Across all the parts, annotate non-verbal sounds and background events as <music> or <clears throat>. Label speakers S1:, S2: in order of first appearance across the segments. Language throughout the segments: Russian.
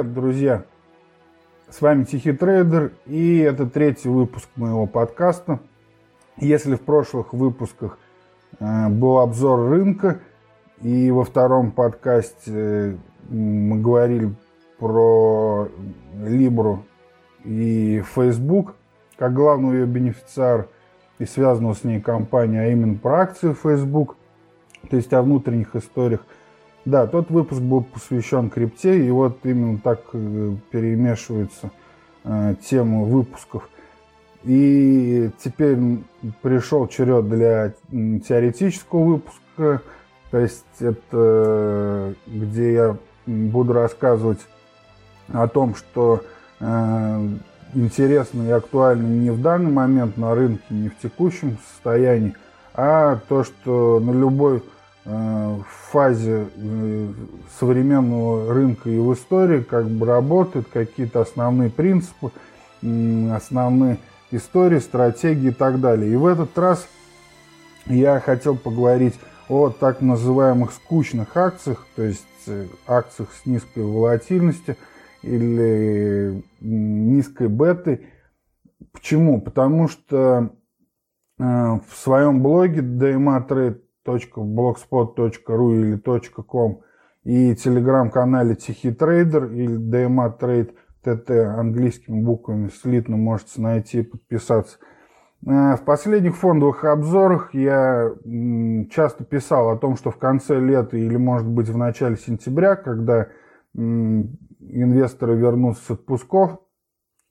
S1: Привет, друзья! С вами Тихий Трейдер, и это третий выпуск моего подкаста. Если в прошлых выпусках э, был обзор рынка, и во втором подкасте э, мы говорили про Libru и Facebook, как главного ее бенефициара и связанного с ней компанию, а именно про акции Facebook, то есть о внутренних историях – да, тот выпуск был посвящен крипте, и вот именно так э, перемешиваются э, темы выпусков. И теперь пришел черед для теоретического выпуска, то есть это где я буду рассказывать о том, что э, интересно и актуально не в данный момент на рынке, не в текущем состоянии, а то, что на любой Э, в фазе э, современного рынка и в истории как бы работают какие-то основные принципы, основные истории, стратегии и так далее. И в этот раз я хотел поговорить о так называемых скучных акциях, то есть э, акциях с низкой волатильностью или низкой бетой. Почему? Потому что в своем блоге DMA Trade blogspot.ru или .com и телеграм-канале Тихий Трейдер или DMA Trade ТТ английскими буквами слитно можете найти и подписаться. Э, в последних фондовых обзорах я часто писал о том, что в конце лета или, может быть, в начале сентября, когда инвесторы вернутся с отпусков,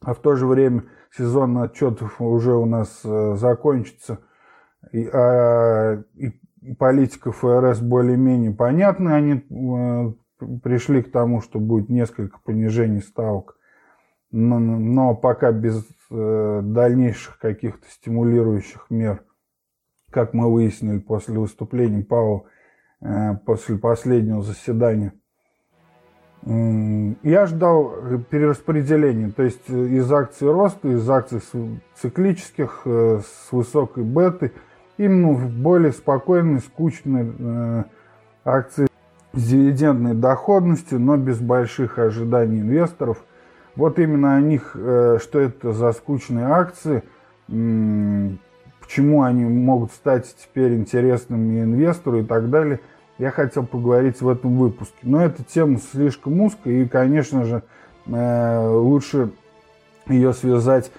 S1: а в то же время сезон отчетов уже у нас э, закончится, и, а, и политика ФРС более-менее понятна. Они э, пришли к тому, что будет несколько понижений ставок, но, но пока без э, дальнейших каких-то стимулирующих мер, как мы выяснили после выступления Пау э, после последнего заседания. Я ждал перераспределения, то есть из акций роста, из акций циклических с высокой бетой – именно в более спокойной, скучной э, акции с дивидендной доходностью, но без больших ожиданий инвесторов. Вот именно о них, э, что это за скучные акции, э, почему они могут стать теперь интересными инвестору и так далее, я хотел поговорить в этом выпуске. Но эта тема слишком узкая, и, конечно же, э, лучше ее связать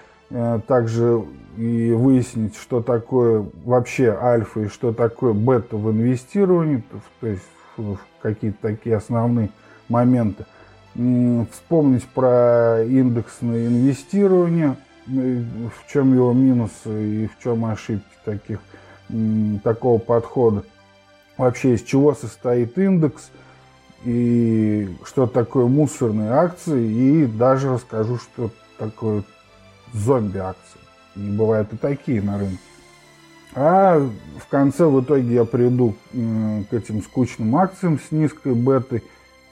S1: также и выяснить, что такое вообще альфа и что такое бета в инвестировании, то есть в какие-то такие основные моменты. Вспомнить про индексное инвестирование, в чем его минусы и в чем ошибки таких, такого подхода. Вообще, из чего состоит индекс и что такое мусорные акции, и даже расскажу, что такое зомби-акции. И бывают и такие на рынке. А в конце в итоге я приду к этим скучным акциям с низкой бетой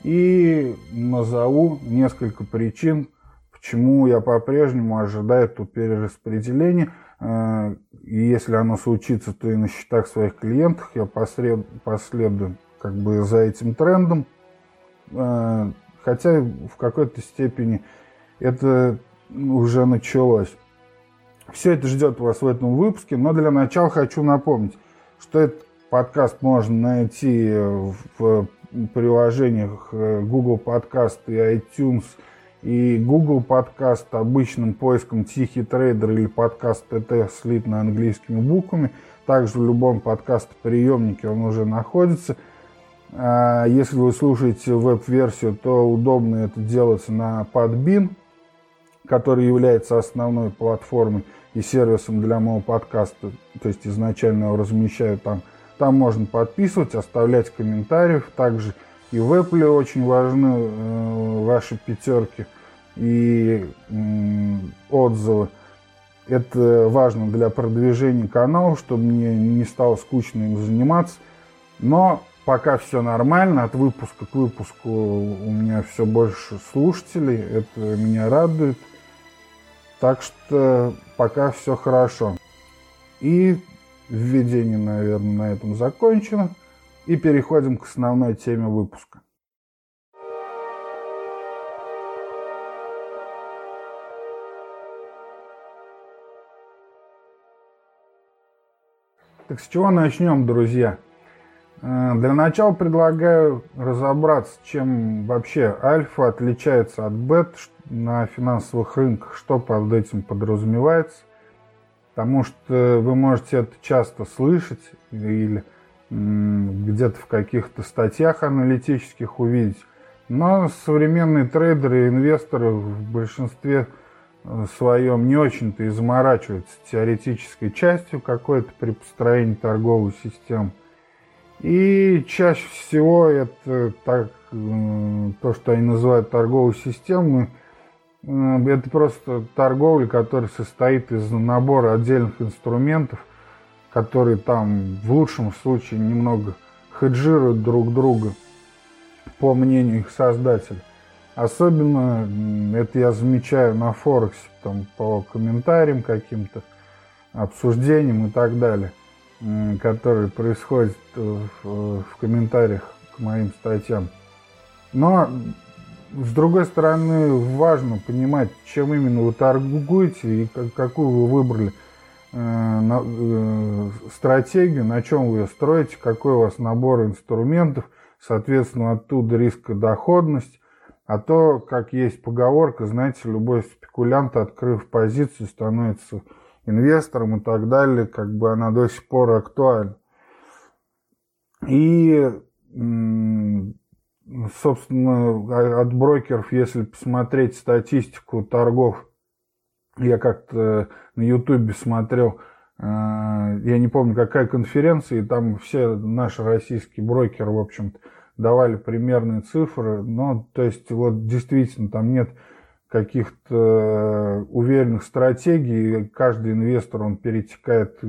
S1: и назову несколько причин, почему я по-прежнему ожидаю тут перераспределения. Э, и если оно случится, то и на счетах своих клиентов я послед, последую как бы за этим трендом. Э, хотя в какой-то степени это уже началось. Все это ждет вас в этом выпуске, но для начала хочу напомнить, что этот подкаст можно найти в приложениях э, Google Podcast и iTunes и Google Podcast обычным поиском «Тихий трейдер» или подкаст ТТ слитно английскими буквами. Также в любом подкаст-приемнике он уже находится. А если вы слушаете веб-версию, то удобно это делать на Podbean, который является основной платформой и сервисом для моего подкаста, то есть изначально его размещаю там. Там можно подписывать, оставлять комментарии. Также и в Apple очень важны э, ваши пятерки и э, отзывы. Это важно для продвижения канала, чтобы мне не стало скучно им заниматься. Но пока все нормально, от выпуска к выпуску у меня все больше слушателей, это меня радует. Так что пока все хорошо. И введение, наверное, на этом закончено. И переходим к основной теме выпуска. Так с чего начнем, друзья? Э, для начала предлагаю разобраться, чем вообще альфа отличается от бет на финансовых рынках, что под этим подразумевается. Потому что вы можете это часто слышать или где-то в каких-то статьях аналитических увидеть. Но современные трейдеры и инвесторы в большинстве э, своем не очень-то и заморачиваются теоретической частью какой-то при построении торговой системы. И чаще всего это так, то, что они называют торговой системой, это просто торговля, которая состоит из набора отдельных инструментов, которые там в лучшем случае немного хеджируют друг друга, по мнению их создателя. Особенно это я замечаю на Форексе, там, по комментариям каким-то, обсуждениям и так далее которые происходят в, комментариях к моим статьям. Но, с другой стороны, важно понимать, чем именно вы торгуете и какую вы выбрали э, э, стратегию, на чем вы ее строите, какой у вас набор инструментов, соответственно, оттуда риск-доходность. А то, как есть поговорка, знаете, любой спекулянт, открыв позицию, становится инвесторам и так далее, как бы она до сих пор актуальна. И, собственно, от брокеров, если посмотреть статистику торгов, я как-то на Ютубе смотрел, э, я не помню, какая конференция, и там все наши российские брокеры, в общем-то, давали примерные цифры, но, то есть, вот действительно, там нет каких-то э, уверенных стратегий. Каждый инвестор, он перетекает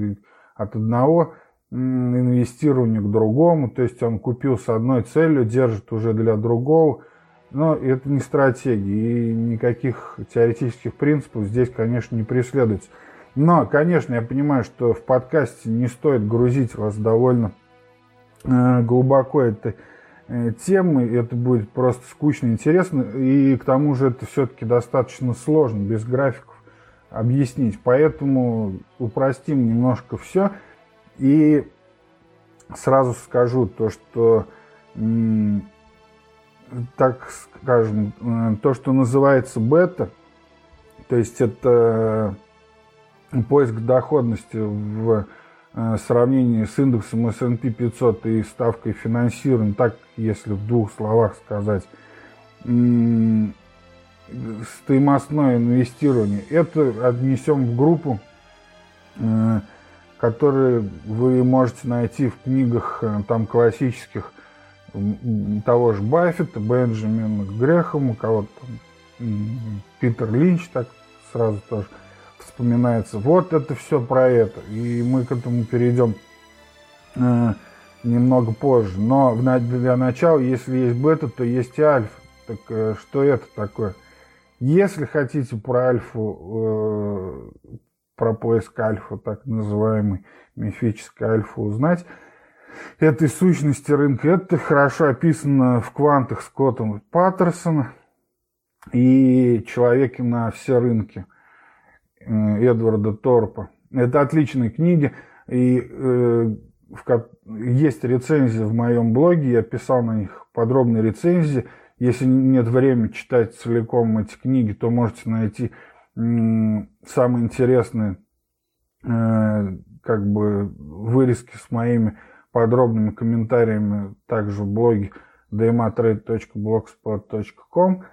S1: от одного инвестирования к другому. То есть он купил с одной целью, держит уже для другого. Но это не стратегия, и никаких теоретических принципов здесь, конечно, не преследуется. Но, конечно, я понимаю, что в подкасте не стоит грузить вас довольно э, глубоко этой темы, это будет просто скучно, интересно, и к тому же это все-таки достаточно сложно, без графиков объяснить. Поэтому упростим немножко все и сразу скажу то, что так скажем, э, то, что называется бета, то есть это поиск доходности в Э, сравнении с индексом S&P 500 и ставкой финансирования, так если в двух словах сказать, стоимостное инвестирование, это отнесем в группу, э, которые вы можете найти в книгах э, там классических того же Баффета, Бенджамина Грехома, кого-то там, Питер Линч, так сразу тоже – вспоминается. Вот это все про это. И мы к этому перейдем э, немного позже. Но для начала, если есть бета, то есть и альфа. Так э, что это такое? Если хотите про альфу, э, про поиск альфа, так называемый мифический альфа узнать, этой сущности рынка, это хорошо описано в квантах Скотта Паттерсона и человеке на все рынки – Э, Эдварда Торпа. Это отличные книги, и э, есть рецензии в моем блоге, я писал на них подробные рецензии. Если нет времени читать целиком эти книги, то можете найти э, самые интересные э, как бы вырезки с моими подробными комментариями также в блоге dmatrade.blogspot.com.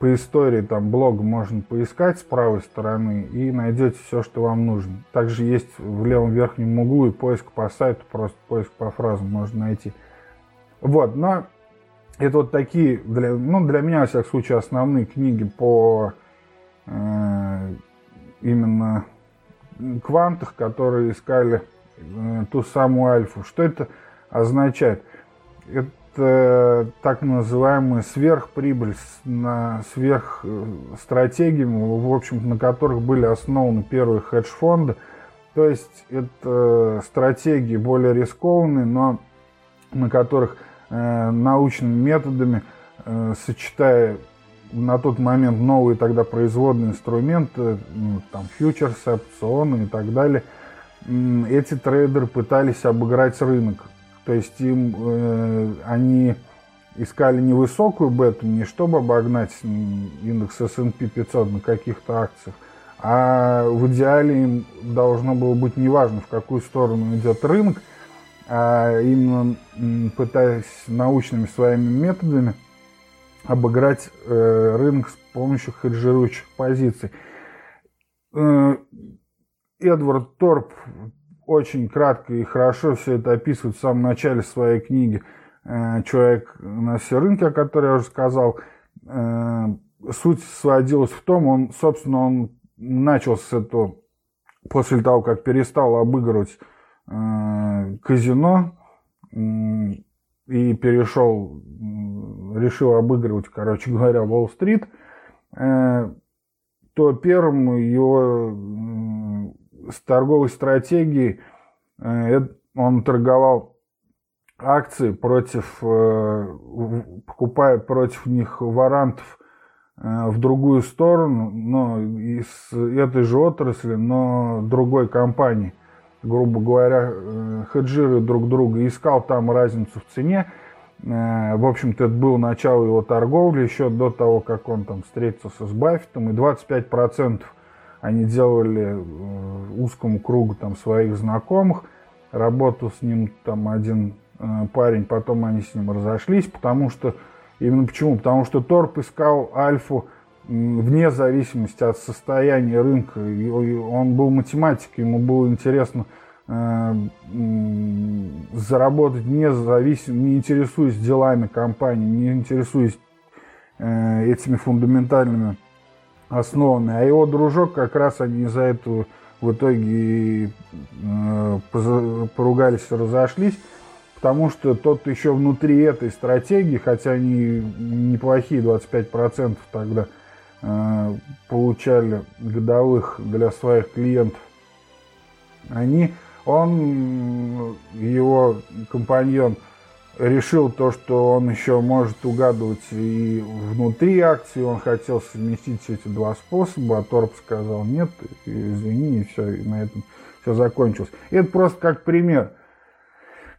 S1: По истории там блог можно поискать с правой стороны и найдете все, что вам нужно. Также есть в левом верхнем углу и поиск по сайту, просто поиск по фразам можно найти. Вот, но это вот такие, для, ну, для меня, во всяком случае, основные книги по э, именно квантах, которые искали э, ту самую альфу. Что это означает? Это это так называемая сверхприбыль на сверхстратегиями, в общем на которых были основаны первые хедж-фонды. То есть это стратегии более рискованные, но на которых э, научными методами, э, сочетая на тот момент новые тогда производные инструменты, ну, там фьючерсы, опционы и так далее, эти трейдеры пытались обыграть рынок. То есть им э, они искали не высокую бету, не чтобы обогнать индекс S&P 500 на каких-то акциях, а в идеале им должно было быть неважно, в какую сторону идет рынок, а именно пытаясь научными своими методами обыграть э, рынок с помощью хеджирующих позиций. Э, Эдвард Торп очень кратко и хорошо все это описывает в самом начале своей книги э, «Человек на все рынке», о которой я уже сказал. Э, суть сводилась в том, он, собственно, он начал с этого после того, как перестал обыгрывать э, казино и перешел, решил обыгрывать, короче говоря, Уолл-стрит, то первым его с торговой стратегией э, он торговал акции против, э, покупая против них варантов э, в другую сторону, но из этой же отрасли, но другой компании. Грубо говоря, хеджируя друг друга, искал там разницу в цене. В общем-то, это было начало его торговли, еще до того, как он там встретился с Баффетом, и 25% они делали э, узкому кругу там своих знакомых. Работал с ним там один э, парень, потом они с ним разошлись, потому что именно почему? Потому что Торп искал альфу вне зависимости от состояния рынка. Он был математиком, ему было интересно э, заработать не зависим, не интересуясь делами компании, не интересуясь этими фундаментальными основанный. А его дружок как раз они из-за этого в итоге э, поругались разошлись, потому что тот еще внутри этой стратегии, хотя они неплохие 25% тогда э, получали годовых для своих клиентов, они, он, его компаньон – решил то, что он еще может угадывать и внутри акции, он хотел совместить эти два способа, а Торп сказал нет, извини, и все, и на этом все закончилось. И это просто как пример,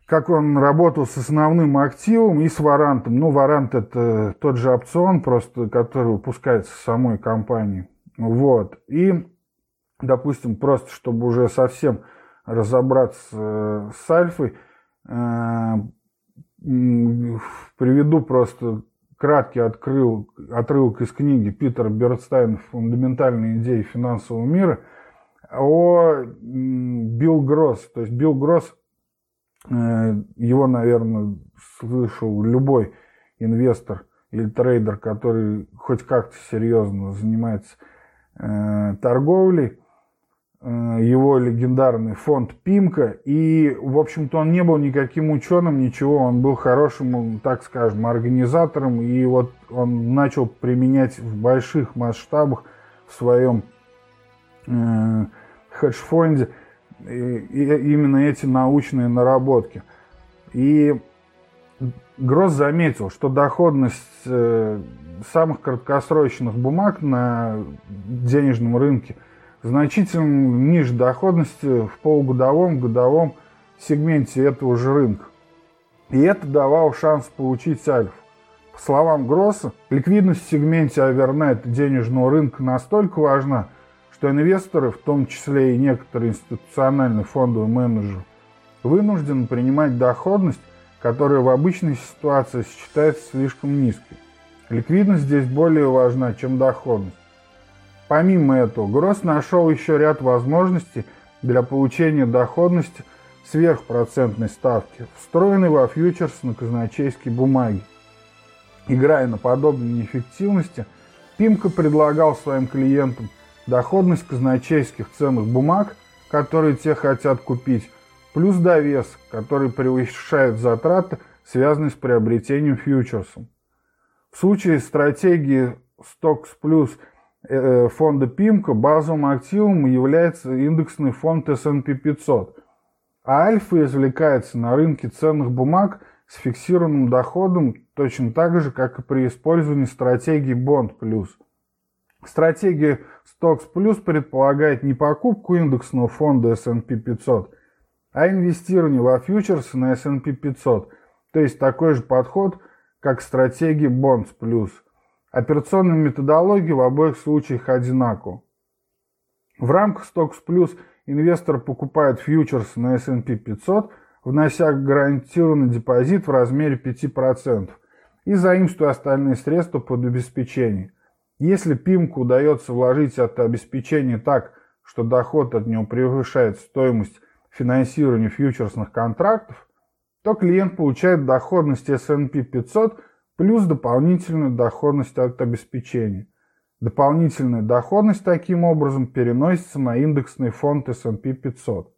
S1: как он работал с основным активом и с варантом. Ну, варант это тот же опцион, просто который выпускается самой компанией. Вот. И, допустим, просто чтобы уже совсем разобраться с альфой, э, Приведу просто краткий открыл, отрывок из книги Питера Бернстайна «Фундаментальные идеи финансового мира» о Билл Гросс. То есть Билл Гросс, э, его, наверное, слышал любой инвестор или трейдер, который хоть как-то серьезно занимается э, торговлей. Э, его легендарный фонд Пимка. И, в общем-то, он не был никаким ученым, ничего. Он был хорошим, так скажем, организатором. И вот он начал применять в больших масштабах в своем э, хедж-фонде и, и именно эти научные наработки. И Гросс заметил, что доходность э, самых краткосрочных бумаг на денежном рынке – значительно ниже доходности в полугодовом, годовом сегменте этого же рынка. И это давало шанс получить альфа. По словам Гросса, ликвидность в сегменте овернайт денежного рынка настолько важна, что инвесторы, в том числе и некоторые институциональные фондовые менеджеры, вынуждены принимать доходность, которая в обычной ситуации считается слишком низкой. Ликвидность здесь более важна, чем доходность. Помимо этого, Гросс нашел еще ряд возможностей для получения доходности сверхпроцентной ставки, встроенной во фьючерс на казначейские бумаги. Играя на подобной неэффективности, Пимка предлагал своим клиентам доходность казначейских ценных бумаг, которые те хотят купить, плюс довес, который превышает затраты, связанные с приобретением фьючерсом. В случае стратегии Stocks Plus – фонда ПИМКО базовым активом является индексный фонд S&P 500, а альфа извлекается на рынке ценных бумаг с фиксированным доходом точно так же, как и при использовании стратегии Bond+. Стратегия Stocks Plus предполагает не покупку индексного фонда S&P 500, а инвестирование во фьючерсы на S&P 500, то есть такой же подход, как стратегия Bonds Plus. Операционная методология в обоих случаях одинакова. В рамках Stocks Plus инвестор покупает фьючерсы на S&P 500, внося гарантированный депозит в размере 5% и заимствуя остальные средства под обеспечение. Если ПИМку удается вложить это обеспечение так, что доход от него превышает стоимость финансирования фьючерсных контрактов, то клиент получает доходность S&P 500 плюс дополнительную доходность от обеспечения. Дополнительная доходность таким образом переносится на индексный фонд S&P 500.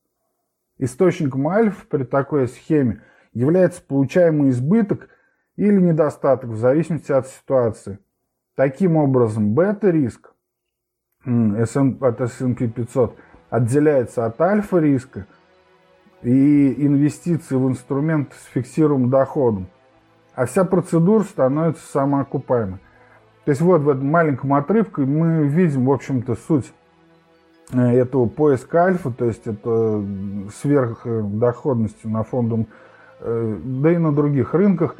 S1: Источником альфа при такой схеме является получаемый избыток или недостаток в зависимости от ситуации. Таким образом, бета-риск от S&P 500 отделяется от альфа-риска и инвестиции в инструмент с фиксируемым доходом, а вся процедура становится самоокупаемой. То есть вот в этом маленьком отрывке мы видим, в общем-то, суть э, этого поиска альфа, то есть это сверхдоходности на фондовом, э, да и на других рынках,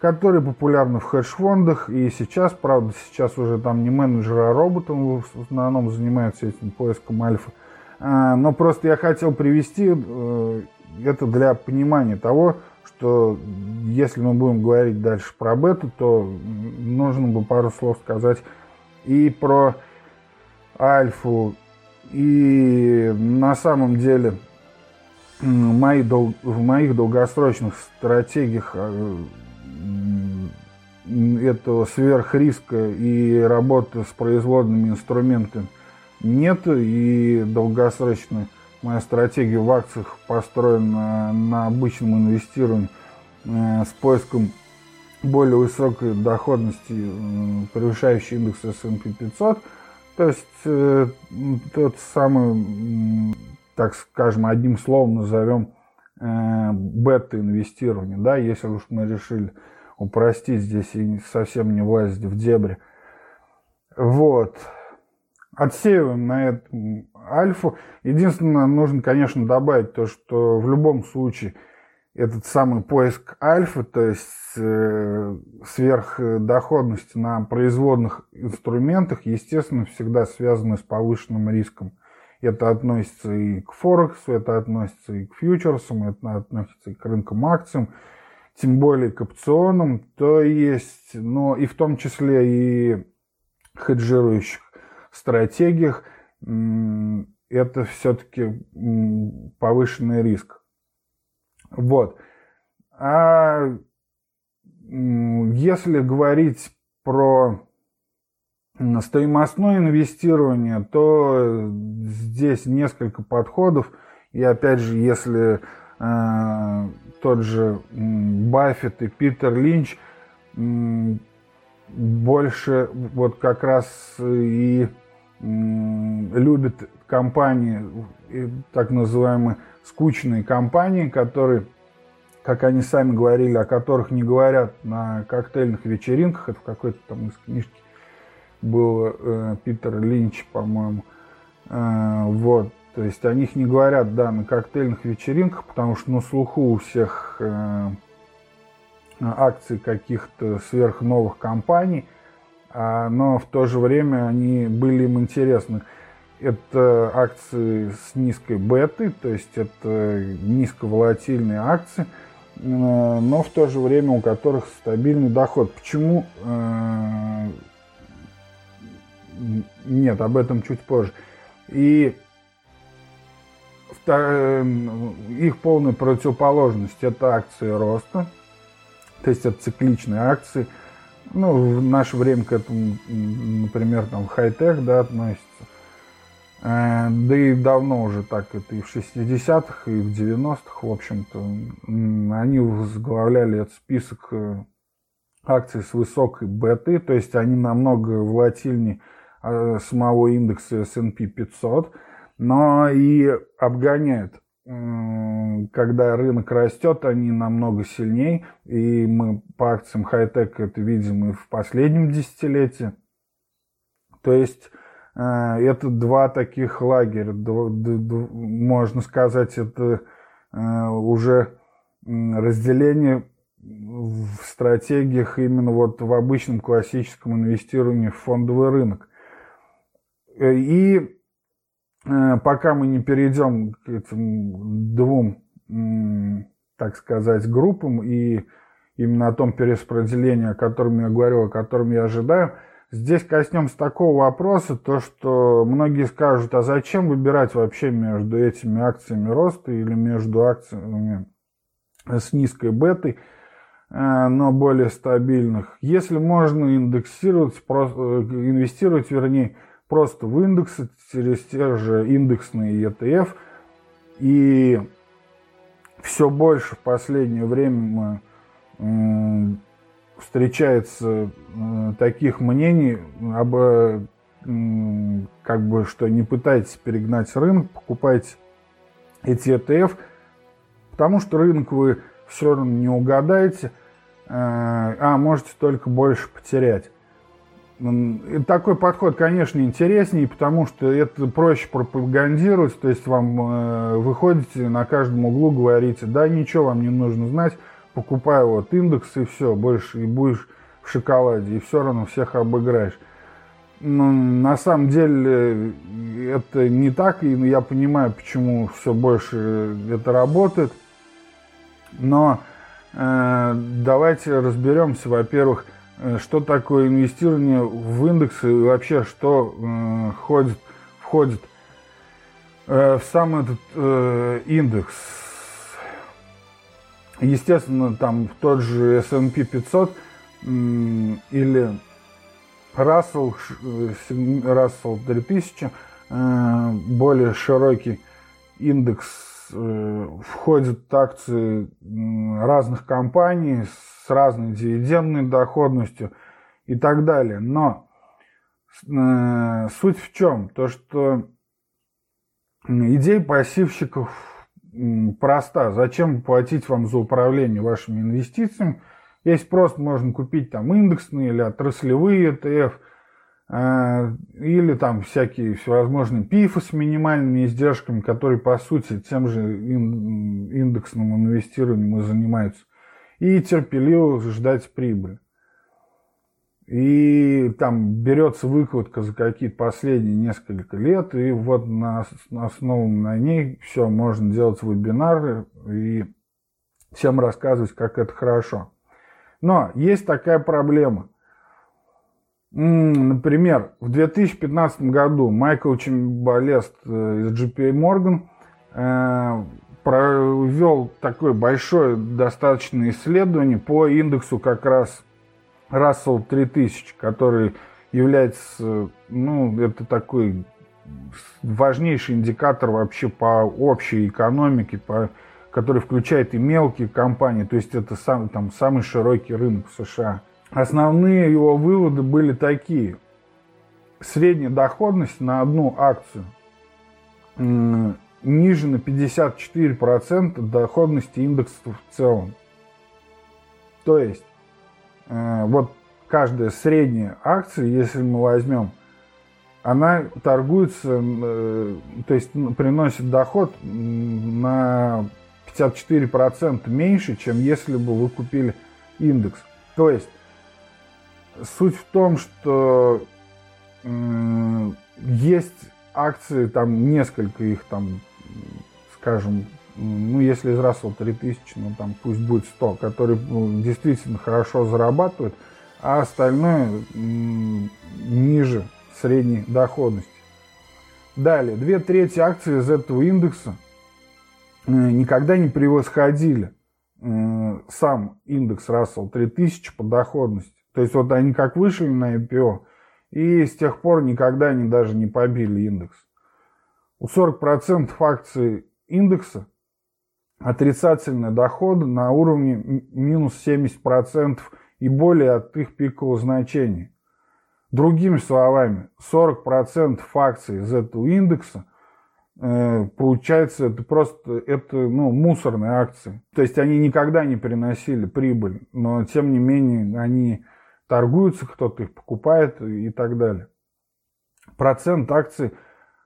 S1: которые популярны в хедж-фондах. И сейчас, правда, сейчас уже там не менеджеры, а роботы в основном занимаются этим поиском альфа. А, но просто я хотел привести э, это для понимания того, что если мы будем говорить дальше про бету, то нужно бы пару слов сказать и про альфу. И на самом деле мои дол- в моих долгосрочных стратегиях э, этого сверхриска и работы с производными инструментами нет. И долгосрочно моя стратегия в акциях построена на обычном инвестировании э, с поиском более высокой доходности, э, превышающей индекс S&P 500. То есть э, тот самый, так скажем, одним словом назовем бета-инвестирование, да, если уж мы решили упростить здесь и совсем не влазить в дебри. Вот. Отсеиваем на этом альфу. Единственное, нужно, конечно, добавить то, что в любом случае этот самый поиск альфы, то есть э, сверхдоходности на производных инструментах, естественно, всегда связаны с повышенным риском. Это относится и к Форексу, это относится и к фьючерсам, это относится и к рынкам акциям, тем более к опционам, то есть, но и в том числе и хеджирующих стратегиях это все-таки повышенный риск. Вот. А если говорить про стоимостное инвестирование, то здесь несколько подходов. И опять же, если э, тот же Баффет и Питер Линч больше вот как раз и любят компании, так называемые скучные компании, которые, как они сами говорили, о которых не говорят на коктейльных вечеринках, это в какой-то там из книжки был э, Питер Линч, по-моему, э, вот, то есть о них не говорят, да, на коктейльных вечеринках, потому что на слуху у всех э, акций каких-то сверхновых компаний, но в то же время они были им интересны. Это акции с низкой бетой, то есть это низковолатильные акции, э, но в то же время у которых стабильный доход. Почему? Э, нет, об этом чуть позже. И э, их полная противоположность – это акции роста, то есть это цикличные акции – ну, в наше время к этому, например, там хай-тек, да, относится. Э, да и давно уже так это и в 60-х, и в 90-х, в общем-то, они возглавляли этот список э, акций с высокой бетой, то есть они намного волатильнее э, самого индекса S&P 500, но и обгоняют когда рынок растет, они намного сильнее. И мы по акциям хай-тек это видим и в последнем десятилетии. То есть э, это два таких лагеря, можно сказать, это э, уже разделение в стратегиях именно вот в обычном классическом инвестировании в фондовый рынок. И пока мы не перейдем к этим двум, так сказать, группам и именно о том перераспределении, о котором я говорил, о котором я ожидаю, здесь коснемся такого вопроса, то что многие скажут, а зачем выбирать вообще между этими акциями роста или между акциями с низкой бетой, э, но более стабильных. Если можно индексировать, э, инвестировать, вернее, просто в индексы через те же индексные ETF, и все больше в последнее время мы встречается таких мнений об как бы, что не пытайтесь перегнать рынок, покупайте эти ETF, потому что рынок вы все равно не угадаете, э, а можете только больше потерять. Такой подход, конечно, интереснее, потому что это проще пропагандировать, то есть вам э, выходите на каждом углу, говорите, да, ничего вам не нужно знать, покупай вот индекс и все, больше и будешь в шоколаде, и все равно всех обыграешь. Но на самом деле это не так, и я понимаю, почему все больше это работает. Но э, давайте разберемся, во-первых, э, что такое инвестирование в индексы и вообще что э, входит, входит э, в сам этот э, индекс. Естественно, там в тот же S&P 500 или Russell, Russell 3000, э, более широкий индекс, э, входят акции разных компаний с разной дивидендной доходностью и так далее. Но э, суть в чем? То, что идея пассивщиков проста. Зачем платить вам за управление вашими инвестициями? Есть просто можно купить там индексные или отраслевые ETF, или там всякие всевозможные пифы с минимальными издержками, которые по сути тем же индексным инвестированием и занимаются, и терпеливо ждать прибыли и там берется выкладка за какие-то последние несколько лет, и вот на, основу на ней все, можно делать вебинары и всем рассказывать, как это хорошо. Но есть такая проблема. Например, в 2015 году Майкл Чембалест э, из JP Morgan провел такое большое достаточное исследование по индексу как раз Russell 3000, который является, ну, это такой важнейший индикатор вообще по общей экономике, по, который включает и мелкие компании, то есть это сам, там, самый широкий рынок в США. Основные его выводы были такие. Средняя доходность на одну акцию ниже на 54% доходности индекса в целом. То есть Э, вот каждая средняя акция, если мы возьмем, она торгуется, э, то есть ну, приносит доход на 54% меньше, чем если бы вы купили индекс. То есть суть в том, что есть акции, там несколько их там, скажем, ну, если из Russell 3000, ну, там пусть будет 100, которые ну, действительно хорошо зарабатывают, а остальное ниже средней доходности. Далее, две трети акций из этого индекса э, никогда не превосходили э, сам индекс Russell 3000 по доходности. То есть вот они как вышли на IPO, и с тех пор никогда они даже не побили индекс. У 40% акций индекса отрицательные доходы на уровне минус 70% и более от их пикового значения. Другими словами, 40% акций из этого индекса э, получается это просто это ну, мусорные акции. То есть они никогда не приносили прибыль, но тем не менее они торгуются, кто-то их покупает и так далее. процент акций,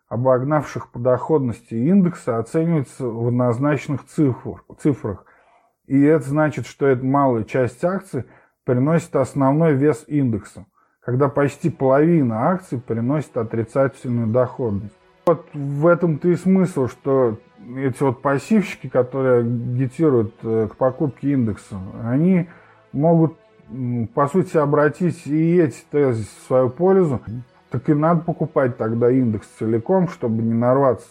S1: обогнавших по доходности индекса, оценивается в однозначных цифр, цифрах. И это значит, что эта малая часть акций приносит основной вес индекса, когда почти половина акций приносит отрицательную доходность. Вот в этом-то и смысл, что эти вот пассивщики, которые агитируют э, к покупке индекса, они могут, по сути, обратить и эти тезы в свою пользу. Так и надо покупать тогда индекс целиком, чтобы не нарваться,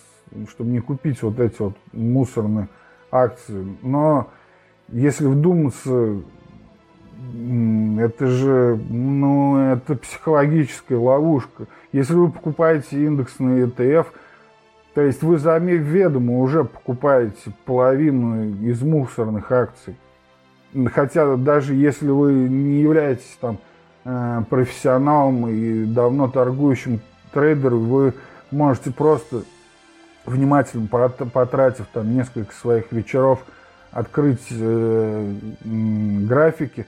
S1: чтобы не купить вот эти вот мусорные акции. Но если вдуматься, это же, ну, это психологическая ловушка. Если вы покупаете индексный ETF, то есть вы заведомо уже покупаете половину из мусорных акций. Хотя даже если вы не являетесь там э, профессионалом и давно торгующим трейдером, вы можете просто внимательно потратив там несколько своих вечеров, открыть э, графики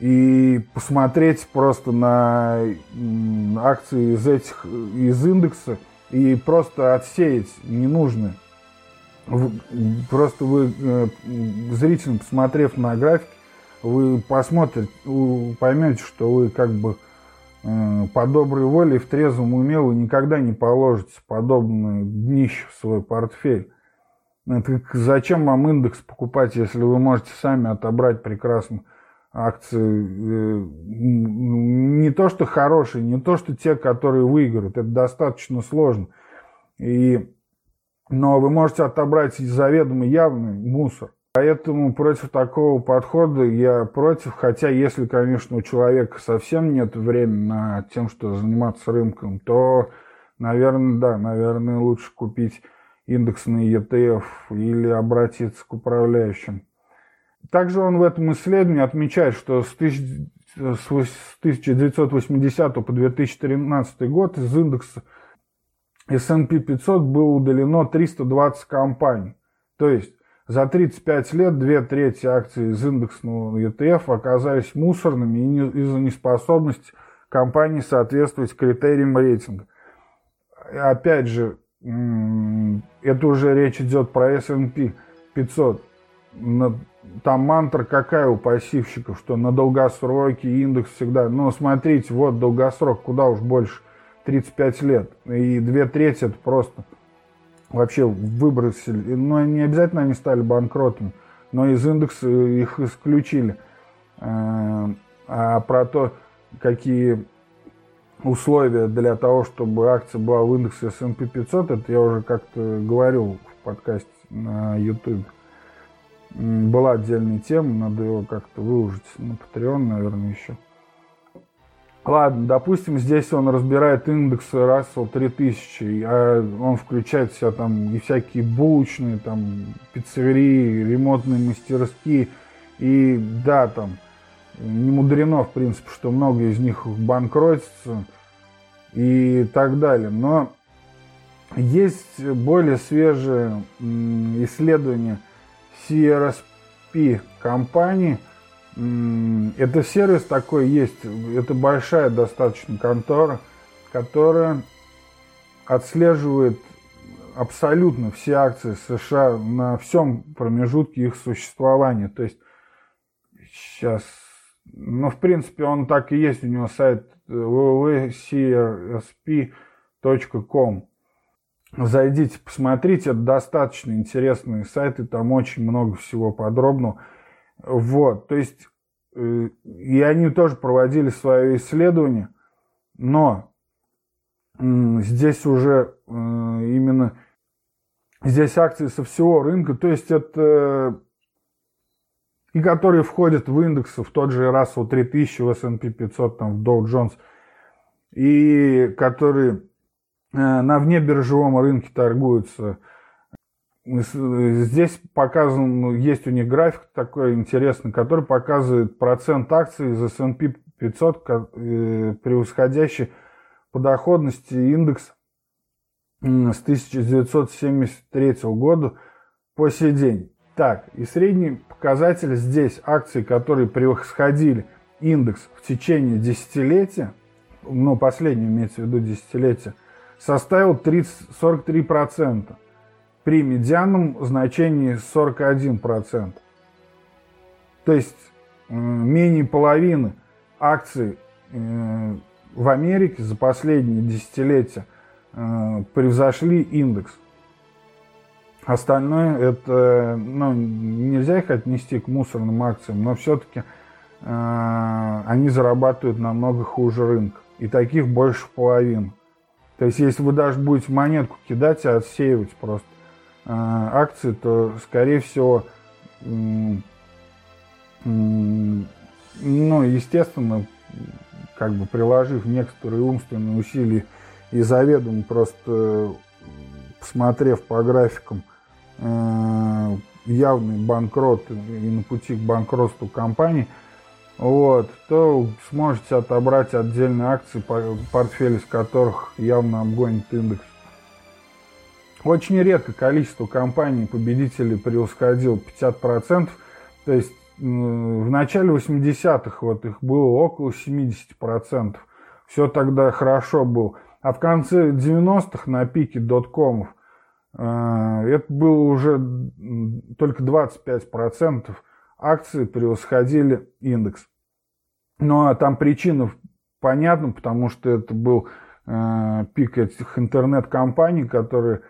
S1: и посмотреть просто на акции из этих из индекса и просто отсеять ненужные. Просто вы э, зрительно посмотрев на график, вы посмотрите, поймете, что вы как бы э, по доброй воле и в трезвом уме вы никогда не положите подобное днище в свой портфель. Так зачем вам индекс покупать, если вы можете сами отобрать прекрасно акции? Э, не то, что хорошие, не то, что те, которые выиграют. Это достаточно сложно. И но вы можете отобрать заведомо явный мусор. Поэтому против такого подхода я против, хотя если, конечно, у человека совсем нет времени на тем, что заниматься рынком, то, наверное, да, наверное, лучше купить индексный ETF или обратиться к управляющим. Также он в этом исследовании отмечает, что с 1980 по 2013 год из индекса S&P 500 было удалено 320 компаний. То есть за 35 лет две трети акций из индексного ETF оказались мусорными из-за неспособности компаний соответствовать критериям рейтинга. Опять же, это уже речь идет про S&P 500. Там мантра какая у пассивщиков, что на долгосроке индекс всегда... Ну, смотрите, вот долгосрок, куда уж больше 35 лет. И две трети это просто вообще выбросили. Но не обязательно они стали банкротами, но из индекса их исключили. Э, а про то, какие условия для того, чтобы акция была в индексе S&P 500, это я уже как-то говорил в подкасте на YouTube. Была отдельная тема, надо его как-то выложить на Patreon, наверное, еще. Ладно, допустим, здесь он разбирает индекс Russell 3000, а он включает в себя там и всякие булочные, там, пиццерии, ремонтные мастерские. И да, там, не мудрено, в принципе, что много из них банкротится и так далее. Но есть более свежие исследования CRSP компании – это сервис такой есть, это большая достаточно контора, которая отслеживает абсолютно все акции США на всем промежутке их существования. То есть сейчас, ну, в принципе, он так и есть, у него сайт www.crsp.com. Зайдите, посмотрите, это достаточно интересные сайты, там очень много всего подробного. Вот, то есть, э, и они тоже проводили свое исследование, но здесь уже э, именно, здесь акции со всего рынка, то есть это и которые входят в индексы, в тот же Russell 3000, в S&P 500, там, в Dow Jones, и которые э, на внебиржевом рынке торгуются Здесь показан, ну, есть у них график такой интересный, который показывает процент акций из S&P 500, э, превосходящий по доходности индекс с 1973 года по сей день. Так, и средний показатель здесь акций, которые превосходили индекс в течение десятилетия, ну, последнее имеется в виду десятилетие, составил 30, 43%, при медианном значении 41%. То есть менее половины акций э, в Америке за последние десятилетия э, превзошли индекс. Остальное это, ну, нельзя их отнести к мусорным акциям, но все-таки э, они зарабатывают намного хуже рынка. И таких больше половины. То есть, если вы даже будете монетку кидать и отсеивать просто акции, то, скорее всего, э, э, ну, естественно, как бы приложив некоторые умственные усилия и заведомо просто посмотрев по графикам э, явный банкрот и на пути к банкротству компании, вот, то сможете отобрать отдельные акции, портфель из которых явно обгонит индекс. Очень редко количество компаний победителей превосходило 50%, то есть в начале 80-х вот их было около 70%. Все тогда хорошо было. А в конце 90-х на пике доткомов э, это было уже только 25% акций превосходили индекс. Ну а там причина понятна, потому что это был э, пик этих интернет-компаний, которые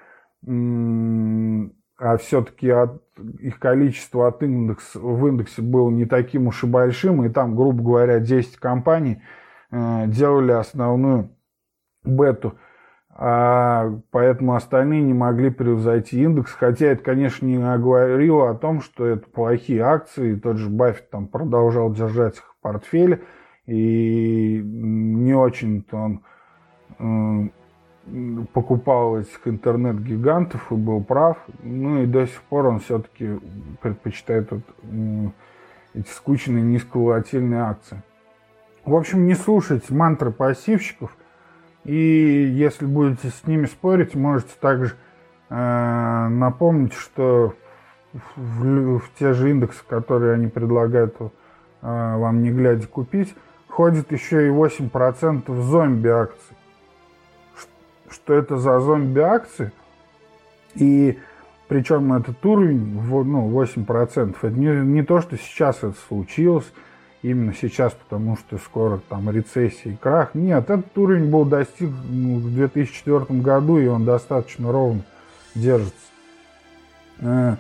S1: а все-таки от, их количество от индекс, в индексе было не таким уж и большим, и там, грубо говоря, 10 компаний э, делали основную бету, а поэтому остальные не могли превзойти индекс, хотя это, конечно, не говорило о том, что это плохие акции, тот же Баффет там продолжал держать их в портфеле, и не очень-то он э, покупал этих интернет-гигантов и был прав. Ну и до сих пор он все-таки предпочитает вот, эти скучные низковолатильные акции. В общем, не слушайте мантры пассивщиков. И если будете с ними спорить, можете также э, напомнить, что в, в те же индексы, которые они предлагают э, вам не глядя купить, входит еще и 8% зомби акций что это за зомби-акции. И причем этот уровень, ну, 8%, это не, не то, что сейчас это случилось, именно сейчас, потому что скоро там рецессия и крах. Нет, этот уровень был достиг ну, в 2004 году, и он достаточно ровно держится. Э,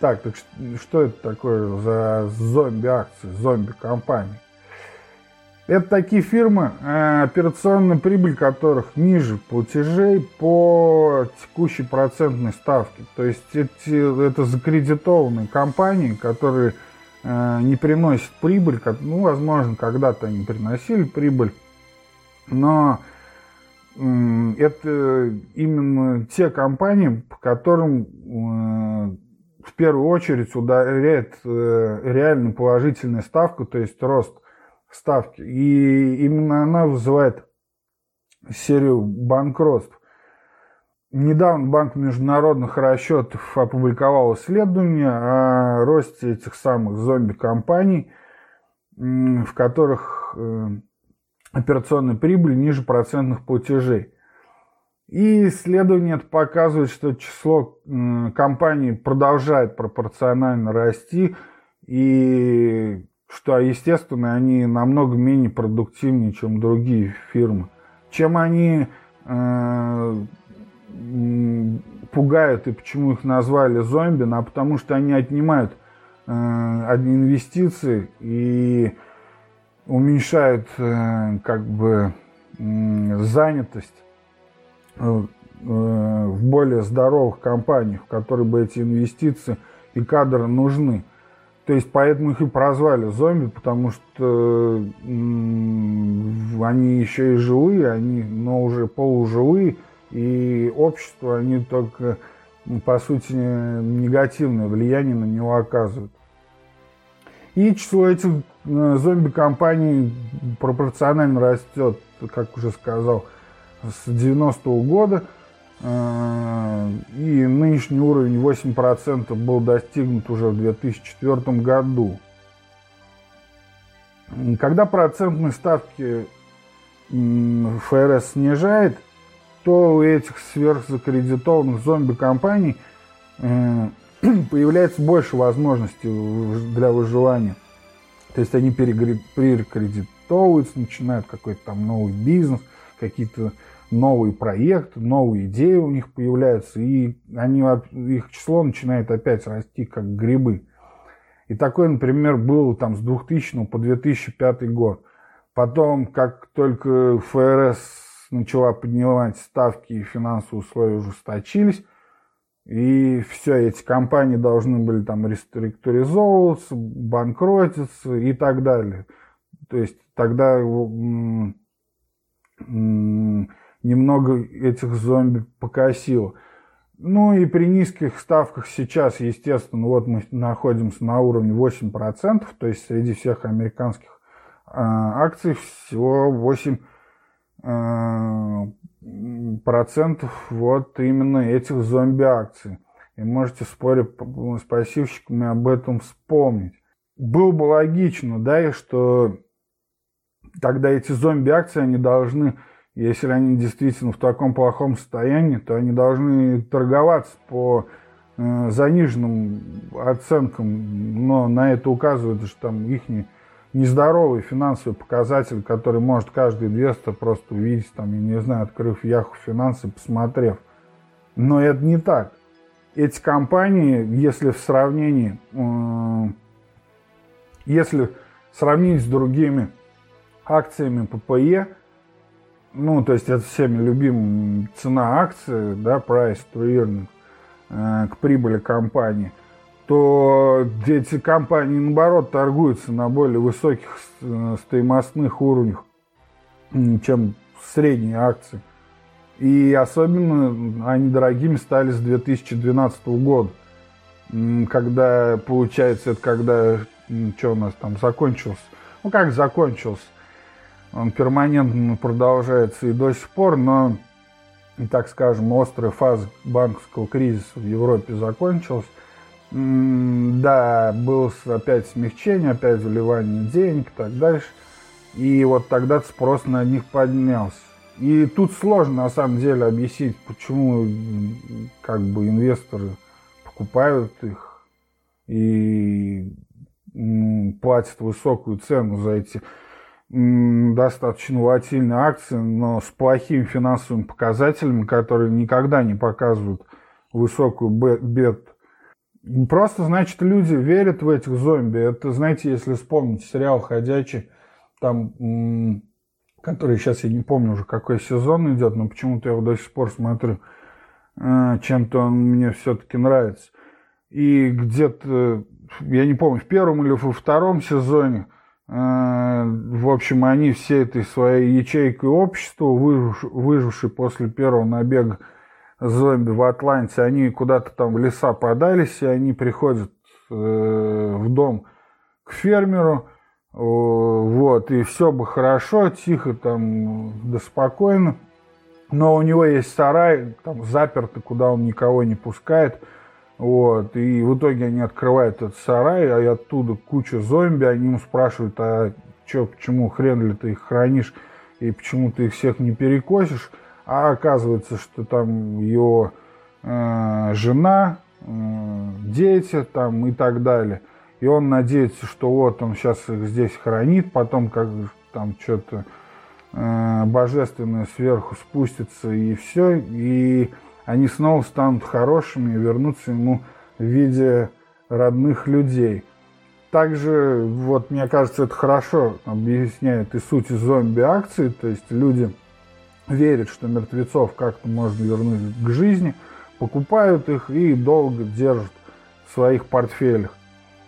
S1: так, так что это такое за зомби-акции, зомби-компании? Это такие фирмы, э, операционная прибыль которых ниже платежей по текущей процентной ставке. То есть эти, это закредитованные компании, которые э, не приносят прибыль. Ну, возможно, когда-то они приносили прибыль, но это именно те компании, по которым э, в первую очередь ударяет реально положительная ставка, то есть рост ставки. И именно она вызывает серию банкротств. Недавно Банк международных расчетов опубликовал исследование о росте этих самых зомби-компаний, в которых э, операционная прибыль ниже процентных платежей. И исследование это показывает, что число компаний продолжает пропорционально расти, и что, естественно, они намного менее продуктивнее, чем другие фирмы. Чем они э, пугают и почему их назвали зомби, а потому что они отнимают э, инвестиции и уменьшают э, как бы э, занятость э, в более здоровых компаниях, в которые бы эти инвестиции и кадры нужны. То есть поэтому их и прозвали зомби, потому что они еще и живые, они, но уже полуживые, и общество, они только, по сути, негативное влияние на него оказывают. И число этих э, зомби-компаний пропорционально растет, как уже сказал, с 90-го года – и нынешний уровень 8% был достигнут уже в 2004 году. Когда процентные ставки ФРС снижает, то у этих сверхзакредитованных зомби-компаний э, <clears throat> появляется больше возможностей для выживания. То есть они перекредитовываются, начинают какой-то там новый бизнес, какие-то новые проекты, новые идеи у них появляются, и они, их число начинает опять расти как грибы. И такое, например, было там с 2000 по 2005 год. Потом, как только ФРС начала поднимать ставки и финансовые условия ужесточились, и все, эти компании должны были там реструктуризовываться, банкротиться и так далее. То есть тогда немного этих зомби покосило. Ну и при низких ставках сейчас, естественно, вот мы находимся на уровне 8%, то есть среди всех американских э, акций всего 8 э, процентов вот именно этих зомби-акций. И можете спорить с пассивщиками об этом вспомнить. Было бы логично, да, и что тогда эти зомби-акции, они должны если они действительно в таком плохом состоянии, то они должны торговаться по э, заниженным оценкам, но на это указывает, что там их не, нездоровый финансовый показатель, который может каждый инвестор просто увидеть, там, я не знаю, открыв Яху финансы, посмотрев. Но это не так. Эти компании, если в сравнении, э, если сравнить с другими акциями ППЕ, ну, то есть это всеми любимая цена акции, да, price to earning, э, к прибыли компании, то эти компании, наоборот, торгуются на более высоких э, стоимостных уровнях, чем средние акции. И особенно они дорогими стали с 2012 года, когда, получается, это когда, что у нас там закончился, ну как закончился, он перманентно продолжается и до сих пор, но, так скажем, острая фаза банковского кризиса в Европе закончилась. Да, было опять смягчение, опять вливание денег и так дальше. И вот тогда спрос на них поднялся. И тут сложно на самом деле объяснить, почему как бы инвесторы покупают их и платят высокую цену за эти достаточно волатильные акции, но с плохими финансовыми показателями, которые никогда не показывают высокую бет. Просто, значит, люди верят в этих зомби. Это, знаете, если вспомнить сериал «Ходячий», там, который сейчас я не помню уже, какой сезон идет, но почему-то я его до сих пор смотрю. Э, чем-то он мне все-таки нравится. И где-то, я не помню, в первом или во втором сезоне – в общем, они все этой своей ячейкой общества, выжившие после первого набега зомби в Атланте, они куда-то там в леса подались, и они приходят э, в дом к фермеру, вот, и все бы хорошо, тихо там, да спокойно, но у него есть сарай, там заперто, куда он никого не пускает, вот, и в итоге они открывают этот сарай, а оттуда куча зомби, они ему спрашивают, а чё, почему хрен ли ты их хранишь, и почему ты их всех не перекосишь, а оказывается, что там его э, жена, э, дети там и так далее. И он надеется, что вот он сейчас их здесь хранит, потом как там что-то э, божественное сверху спустится и все, и они снова станут хорошими и вернутся ему в виде родных людей. Также, вот мне кажется, это хорошо объясняет и суть зомби-акции, то есть люди верят, что мертвецов как-то можно вернуть к жизни, покупают их и долго держат в своих портфелях.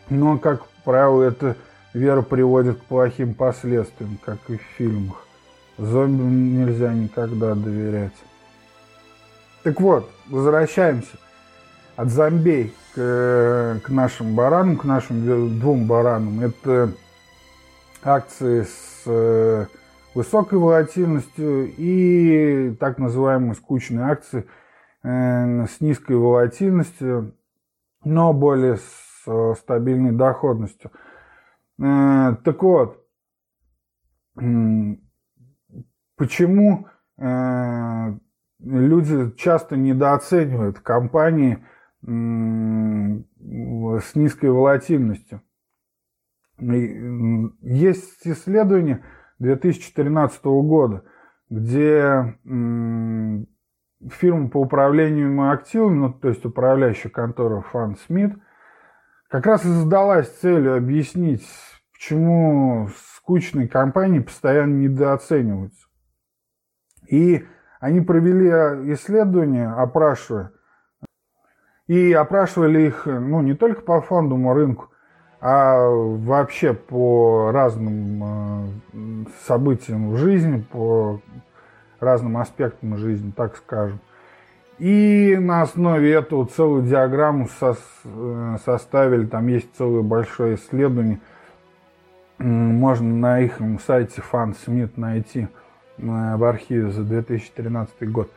S1: Но, как правило, эта вера приводит к плохим последствиям, как и в фильмах. Зомби нельзя никогда доверять. Так вот, возвращаемся от зомбей к, к нашим баранам, к нашим двум баранам. Это акции с э, высокой волатильностью и так называемые скучные акции э, с низкой волатильностью, но более с стабильной доходностью. Э, так вот, почему э, люди часто недооценивают компании с низкой волатильностью. Есть исследование 2013 года, где фирма по управлению активами, ну, то есть управляющая контора Фан Смит, как раз и задалась целью объяснить, почему скучные компании постоянно недооцениваются. И они провели исследование, опрашивая, и опрашивали их ну, не только по фондовому рынку, а вообще по разным э, событиям в жизни, по разным аспектам жизни, так скажем. И на основе этого целую диаграмму со, э, составили, там есть целое большое исследование, можно на их сайте FunSmith найти в архиве за 2013 год.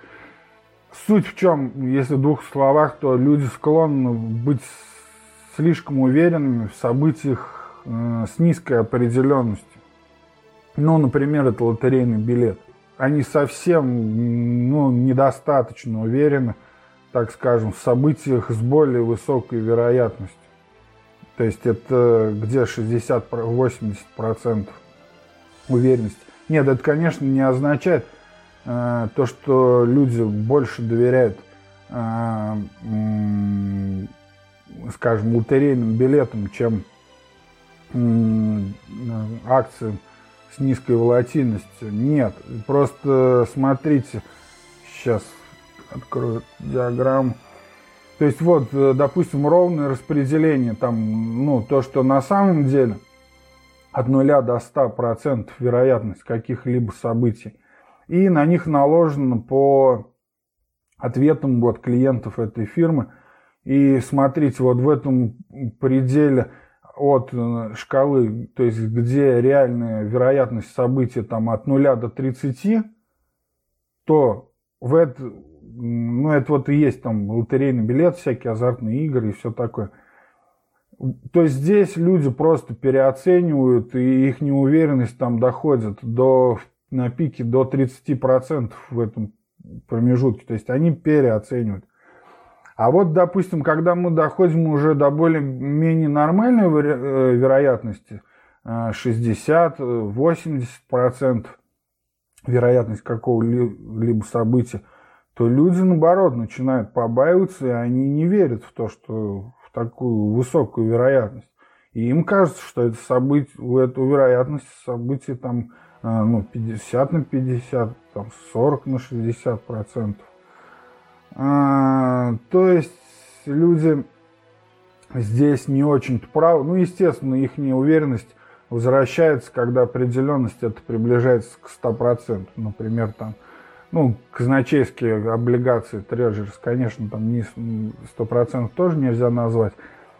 S1: Суть в чем, если в двух словах, то люди склонны быть слишком уверенными в событиях э, с низкой определенностью. Ну, например, это лотерейный билет. Они совсем ну, недостаточно уверены, так скажем, в событиях с более высокой вероятностью. То есть это где 60-80% уверенности. Нет, это, конечно, не означает э, то, что люди больше доверяют, э, скажем, лотерейным билетам, чем акциям с низкой волатильностью. Нет, просто смотрите, сейчас открою диаграмму. То есть вот, э, допустим, ровное распределение, там, ну, то, что на самом деле – от 0 до 100% вероятность каких-либо событий. И на них наложено по ответам вот клиентов этой фирмы. И смотрите, вот в этом пределе от э, шкалы, то есть где реальная вероятность события там от 0 до 30, то в это, ну это вот и есть там лотерейный билет, всякие азартные игры и все такое – то здесь люди просто переоценивают, и их неуверенность там доходит до, на пике до 30% в этом промежутке. То есть они переоценивают. А вот, допустим, когда мы доходим уже до более-менее нормальной э, вероятности, 60-80% э, вероятность какого-либо события, то люди, наоборот, начинают побаиваться, и они не верят в то, что такую высокую вероятность. И им кажется, что это событие, у эту вероятность событий там а, ну, 50 на 50, там 40 на 60 процентов. А, то есть люди здесь не очень-то правы. Ну, естественно, их неуверенность возвращается, когда определенность это приближается к 100%. Например, там ну, казначейские облигации, трежерс, конечно, там не 100% тоже нельзя назвать,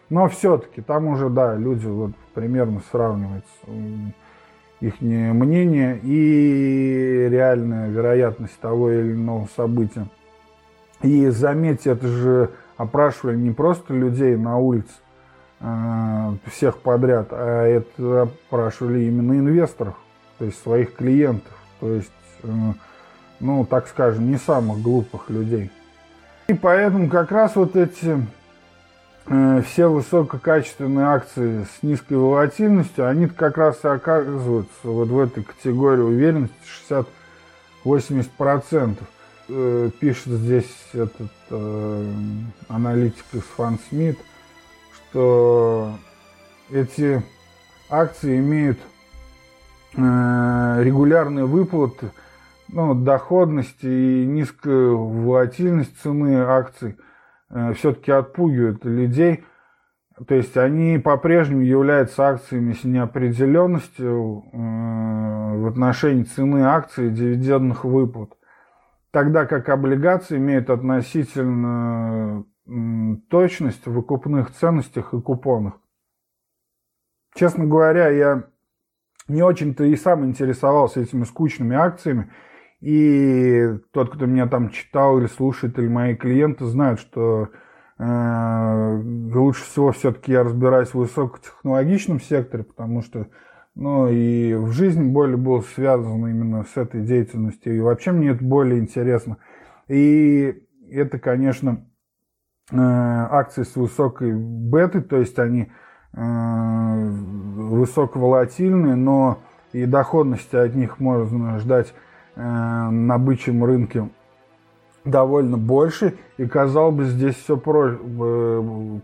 S1: но все-таки там уже, да, люди вот примерно сравнивают их мнение и реальная вероятность того или иного события. И заметьте, это же опрашивали не просто людей на улице, а, всех подряд, а это опрашивали именно инвесторов, то есть своих клиентов. То есть э, ну, так скажем, не самых глупых людей. И поэтому как раз вот эти э, все высококачественные акции с низкой волатильностью, они как раз и оказываются вот в этой категории уверенности 60-80%. Э, пишет здесь этот э, аналитик из FunSmith, что эти акции имеют э, регулярные выплаты – ну, доходность и низкая волатильность цены акций э, все-таки отпугивают людей. То есть они по-прежнему являются акциями с неопределенностью э, в отношении цены акций и дивидендных выплат. Тогда как облигации имеют относительно точность в выкупных ценностях и купонах. Честно говоря, я не очень-то и сам интересовался этими скучными акциями. И тот, кто меня там читал или слушает, или мои клиенты, знают, что э, лучше всего все-таки я разбираюсь в высокотехнологичном секторе, потому что Ну и в жизни более был связан именно с этой деятельностью. И вообще мне это более интересно. И это, конечно, э, акции с высокой бетой, то есть они э, высоковолатильные, но и доходности от них можно ждать на бычьем рынке довольно больше. И казалось бы, здесь все про,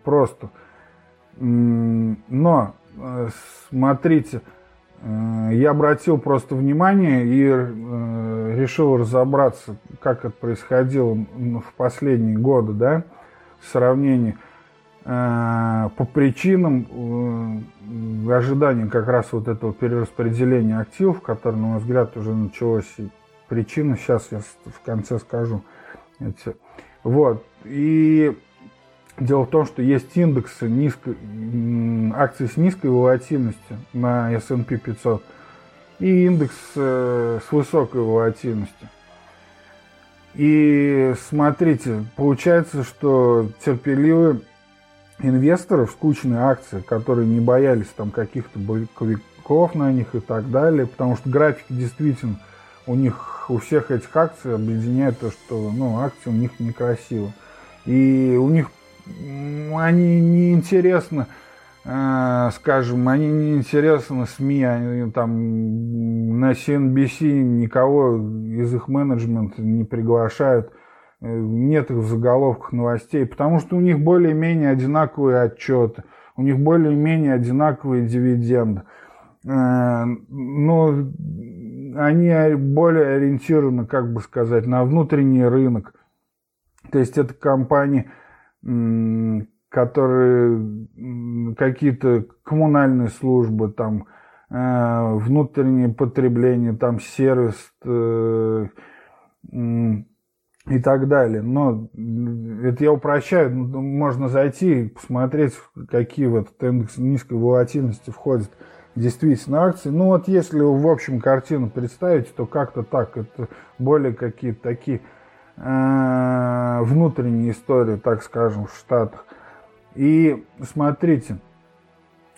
S1: просто. Но, смотрите, я обратил просто внимание и решил разобраться, как это происходило в последние годы, да, в сравнении э, по причинам э, ожидания как раз вот этого перераспределения активов, которое, на мой взгляд, уже началось. И причины сейчас я в конце скажу. Вот. И дело в том, что есть индексы низкой, акций с низкой волатильностью на S&P 500 и индекс э, с высокой волатильностью. И смотрите, получается, что терпеливые инвесторы в скучные акции, которые не боялись там каких-то боевиков на них и так далее, потому что графики действительно у них, у всех этих акций объединяет то, что ну, акции у них некрасивы. И у них они неинтересно Э, скажем, они не интересны СМИ, они там на CNBC никого из их менеджмента не приглашают, э, нет их в заголовках новостей, потому что у них более-менее одинаковые отчеты, у них более-менее одинаковые дивиденды. Э, но они более ориентированы, как бы сказать, на внутренний рынок. То есть это компании, которые какие-то коммунальные службы, там, э, внутреннее потребление, там, сервис э, и так далее. Но это я упрощаю, ну, можно зайти и посмотреть, какие в этот низкой волатильности входят действительно акции. Ну вот если в общем картину представить, то как-то так, это более какие-то такие э, внутренние истории, так скажем, в Штатах. И смотрите,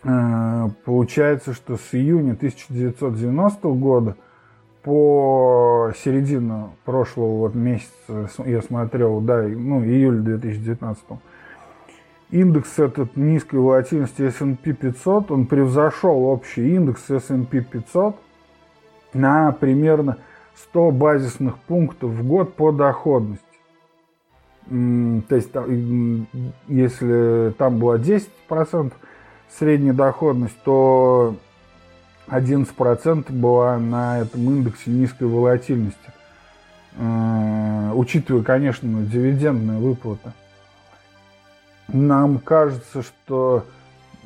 S1: э, получается, что с июня 1990 года по середину прошлого вот месяца, я смотрел, да, ну, июль 2019, индекс этот низкой волатильности S&P 500, он превзошел общий индекс S&P 500 на примерно 100 базисных пунктов в год по доходности. То есть, если там было 10% средняя доходность, то 11% была на этом индексе низкой волатильности. Э, учитывая, конечно, дивидендные выплаты. Нам кажется, что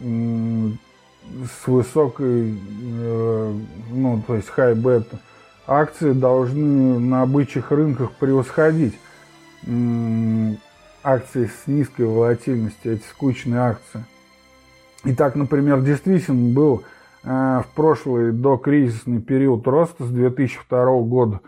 S1: с высокой, э, ну, то есть high beta акции должны на бычьих рынках превосходить акции с низкой волатильностью, эти скучные акции. И так, например, действительно был э, в прошлый докризисный период роста с 2002 года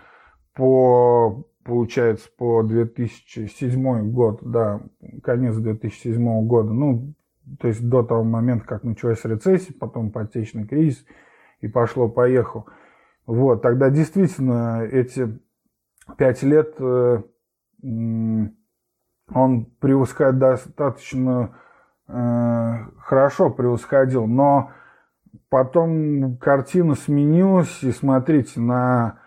S1: по, получается, по 2007 год, да, конец 2007 года, ну, то есть до того момента, как началась рецессия, потом ипотечный кризис, и пошло-поехал. Вот, тогда действительно эти пять лет э, он превосходит достаточно э, хорошо превосходил, но потом картина сменилась, и смотрите, на,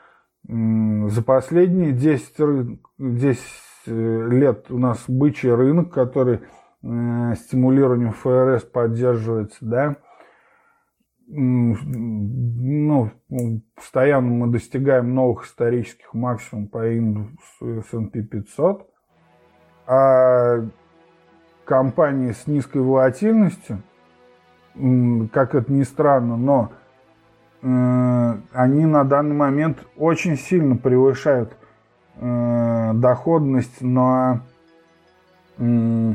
S1: за последние 10, 10 э, лет у нас бычий рынок, который э, стимулированием ФРС поддерживается, да, ну, постоянно мы достигаем новых исторических максимумов по индексу S&P 500, а компании с низкой волатильностью, как это ни странно, но они на данный момент очень сильно превышают э, доходность на э,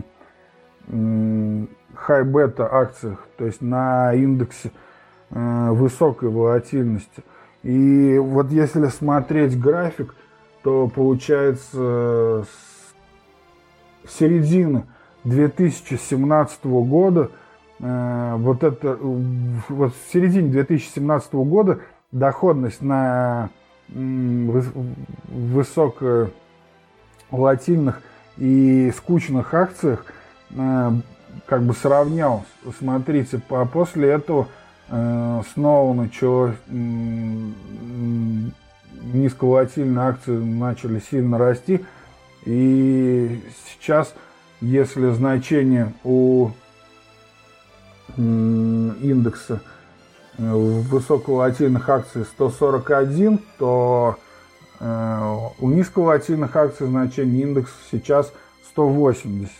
S1: хай-бета акциях, то есть на индексе Э, высокой волатильности. И вот если смотреть график, то получается с середины 2017 года э, вот это вот в середине 2017 года доходность на высоковолатильных и скучных акциях э, как бы сравнялась. Смотрите, а после этого э, снова началось низковолатильные акции начали сильно расти. И сейчас, если значение у индекса э, высоковолатильных акций 141, то э, у низковолатильных акций значение индекса сейчас 180.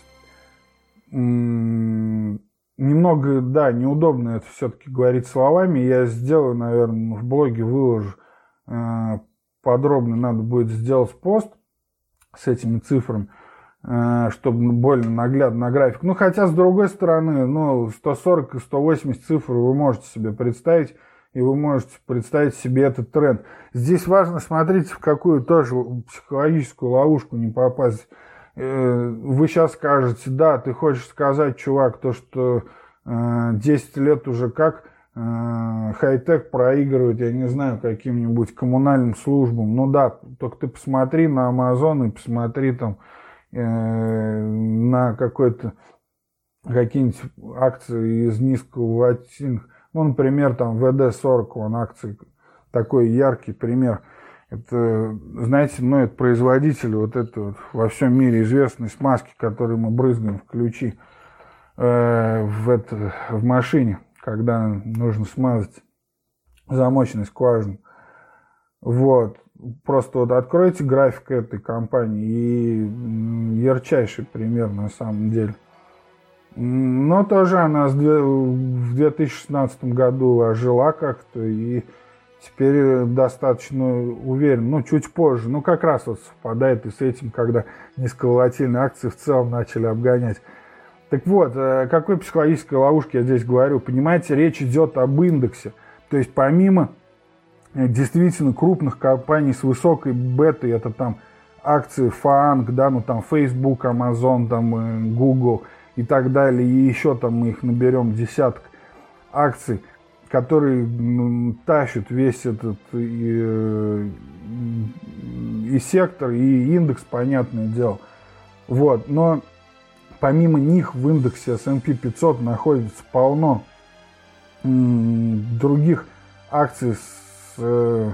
S1: Немного, да, неудобно это все-таки говорить словами. Я сделаю, наверное, в блоге выложу э, подробно. Надо будет сделать пост с этими цифрами, чтобы более наглядно на график. Ну, хотя, с другой стороны, ну, 140 и 180 цифр вы можете себе представить, и вы можете представить себе этот тренд. Здесь важно смотреть, в какую тоже психологическую ловушку не попасть. Э, вы сейчас скажете, да, ты хочешь сказать, чувак, то, что 10 э, лет уже как хай-тек проигрывает, я не знаю, каким-нибудь коммунальным службам. Ну да, только ты посмотри на Amazon и посмотри там э, на какой-то какие-нибудь акции из низковолатильных. Ну, например, там ВД-40, он акции, такой яркий пример. Это, знаете, ну, это производитель вот это вот во всем мире известной смазки, которую мы брызгаем в ключи э, в, это, в машине когда нужно смазать замочную скважину. Вот. Просто вот откройте график этой компании и ярчайший пример на самом деле. Но тоже она в 2016 году ожила как-то и теперь достаточно уверен, ну, чуть позже, ну, как раз вот совпадает и с этим, когда низковолатильные акции в целом начали обгонять так вот, о э, какой психологической ловушке я здесь говорю? Понимаете, речь идет об индексе. То есть помимо э, действительно крупных компаний с высокой бетой, это там акции FANG, да, ну там Facebook, Amazon, там э, Google и так далее, и еще там мы их наберем десяток акций, которые ну, тащат весь этот и, и сектор, и индекс, понятное дело. Вот, но помимо них в индексе S&P 500 находится полно других акций с, э,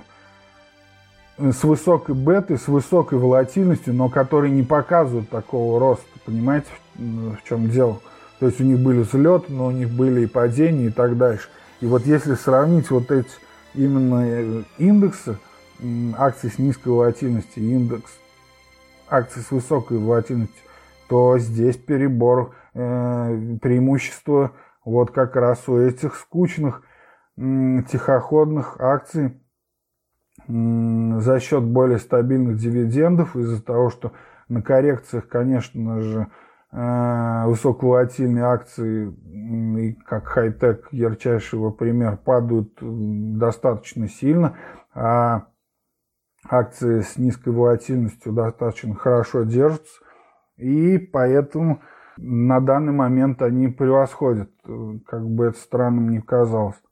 S1: с высокой бетой, с высокой волатильностью, но которые не показывают такого роста. Понимаете, в чем дело? То есть у них были взлеты, но у них были и падения и так дальше. И вот если сравнить вот эти именно э, индексы акций с низкой волатильностью и индекс акций с высокой волатильностью, то здесь перебор э, преимущества вот как раз у этих скучных тихоходных акций э, за счет более стабильных дивидендов, из-за того, что на коррекциях, конечно же, э, высоковолатильные акции, как хай-тек, ярчайшего пример, падают достаточно сильно, а акции с низкой волатильностью достаточно хорошо держатся и поэтому на данный момент они превосходят, как бы это странным ни казалось.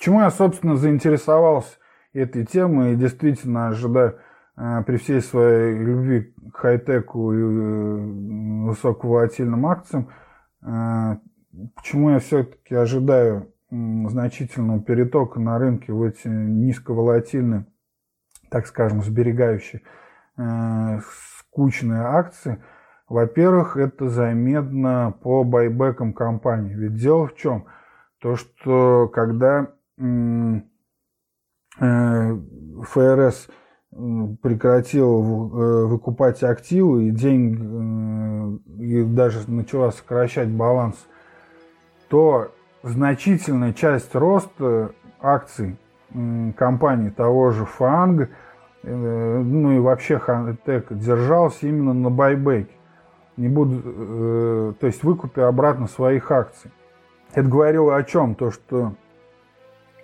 S1: Почему я, собственно, заинтересовался этой темой и действительно ожидаю э, при всей своей любви к хай-теку и э, высоковолатильным акциям, э, почему я все-таки ожидаю значительного перетока на рынке в эти низковолатильные, так скажем, сберегающие скучные акции – во-первых, это заметно по байбекам компании. Ведь дело в чем? То, что когда ФРС прекратил э, выкупать активы и деньги, э, и даже начала сокращать баланс, то значительная часть роста акций компании того же ФАНГ, ну и вообще Хантек держался именно на байбеке не буду, э, то есть выкупе обратно своих акций. Это говорило о чем? То, что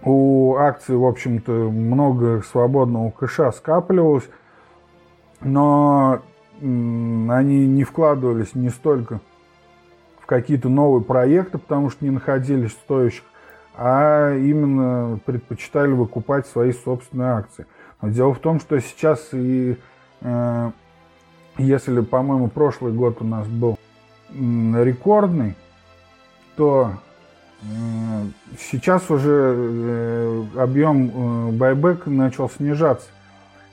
S1: у акций, в общем-то, много свободного кэша скапливалось, но они не вкладывались не столько в какие-то новые проекты, потому что не находились стоящих, а именно предпочитали выкупать свои собственные акции. Но дело в том, что сейчас и э, если, по-моему, прошлый год у нас был рекордный, то сейчас уже э, объем э, байбека начал снижаться.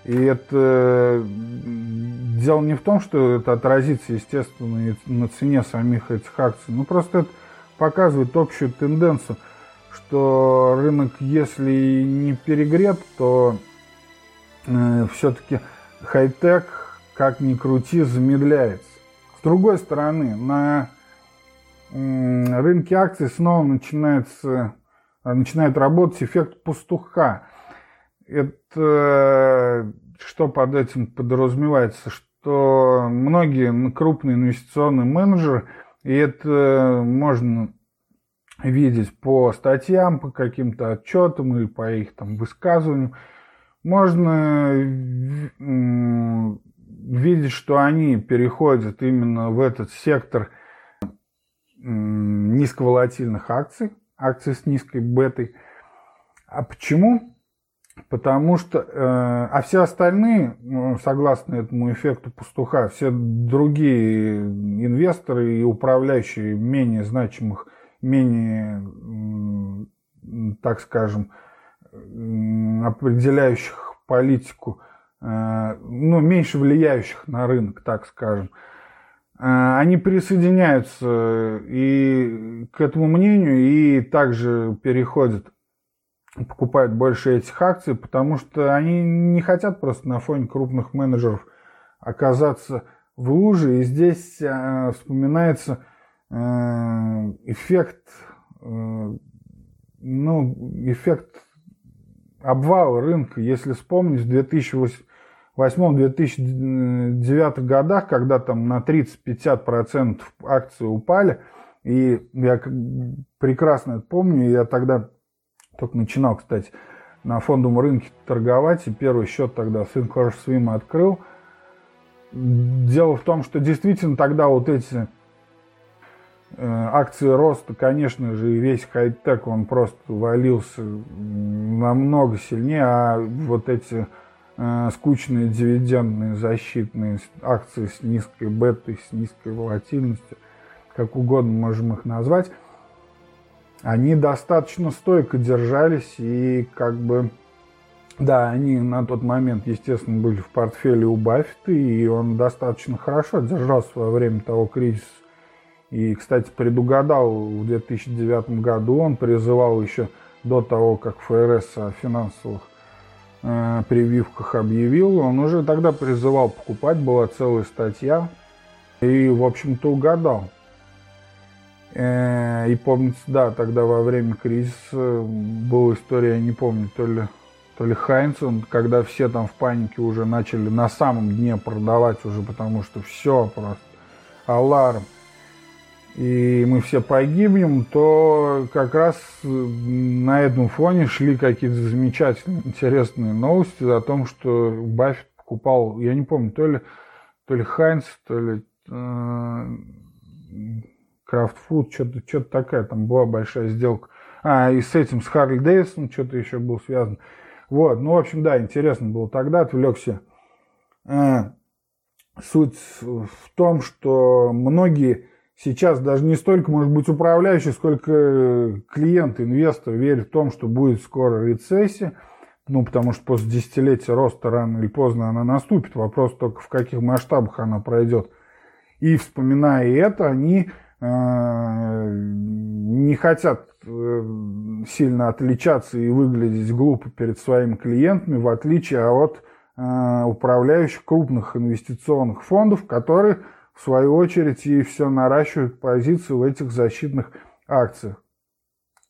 S1: И это дело не в том, что это отразится, естественно, на цене самих этих акций. Ну, просто это показывает общую тенденцию, что рынок, если не перегрет, то э, все-таки хай-тек, как ни крути, замедляется. С другой стороны, на э, рынке акций снова начинается, начинает работать эффект пастуха. Это что под этим подразумевается? Что многие крупные инвестиционные менеджеры, и это можно видеть по статьям, по каким-то отчетам или по их там высказываниям, можно видеть, что они переходят именно в этот сектор низковолатильных акций, акций с низкой бетой. А почему? Потому что, э, а все остальные, ну, согласно этому эффекту пастуха, все другие инвесторы и управляющие менее значимых, менее, так скажем, определяющих политику, э, ну, меньше влияющих на рынок, так скажем, э, они присоединяются и к этому мнению и также переходят покупают больше этих акций, потому что они не хотят просто на фоне крупных менеджеров оказаться в луже. И здесь э, вспоминается э, эффект, э, ну, эффект обвала рынка. Если вспомнить, в 2008-2009 годах, когда там на 30-50% акции упали, и я прекрасно это помню, я тогда только начинал, кстати, на фондовом рынке торговать, и первый счет тогда сын Swim открыл. Дело в том, что действительно тогда вот эти э, акции роста, конечно же, и весь хай-тек, он просто валился намного сильнее, а вот эти скучные дивидендные защитные акции с низкой бетой, с низкой волатильностью, как угодно можем их назвать, они достаточно стойко держались и как бы... Да, они на тот момент, естественно, были в портфеле у Баффета, и он достаточно хорошо держался во время того кризиса. И, кстати, предугадал в 2009 году, он призывал еще до того, как ФРС о финансовых э, прививках объявил, он уже тогда призывал покупать, была целая статья, и, в общем-то, угадал. Э, и помнится, да, тогда во время кризиса была история, я не помню, то ли, то ли Хайнц, когда все там в панике уже начали на самом дне продавать уже, потому что все просто аларм. И мы все погибнем, то как раз на этом фоне шли какие-то замечательные, интересные новости о том, что Баффет покупал, я не помню, то ли, то ли Хайнц, то ли э, Крафтфуд, что-то что такая там была большая сделка. А, и с этим, с Харли Дэвисом что-то еще был связан. Вот, ну, в общем, да, интересно было тогда, отвлекся. А, суть в том, что многие сейчас даже не столько, может быть, управляющие, сколько клиенты, инвесторы верят в том, что будет скоро рецессия, ну, потому что после десятилетия роста рано или поздно она наступит. Вопрос только в каких масштабах она пройдет. И вспоминая это, они Э, не хотят э, сильно отличаться и выглядеть глупо перед своими клиентами, в отличие от э, управляющих крупных инвестиционных фондов, которые, в свою очередь, и все наращивают позицию в этих защитных акциях.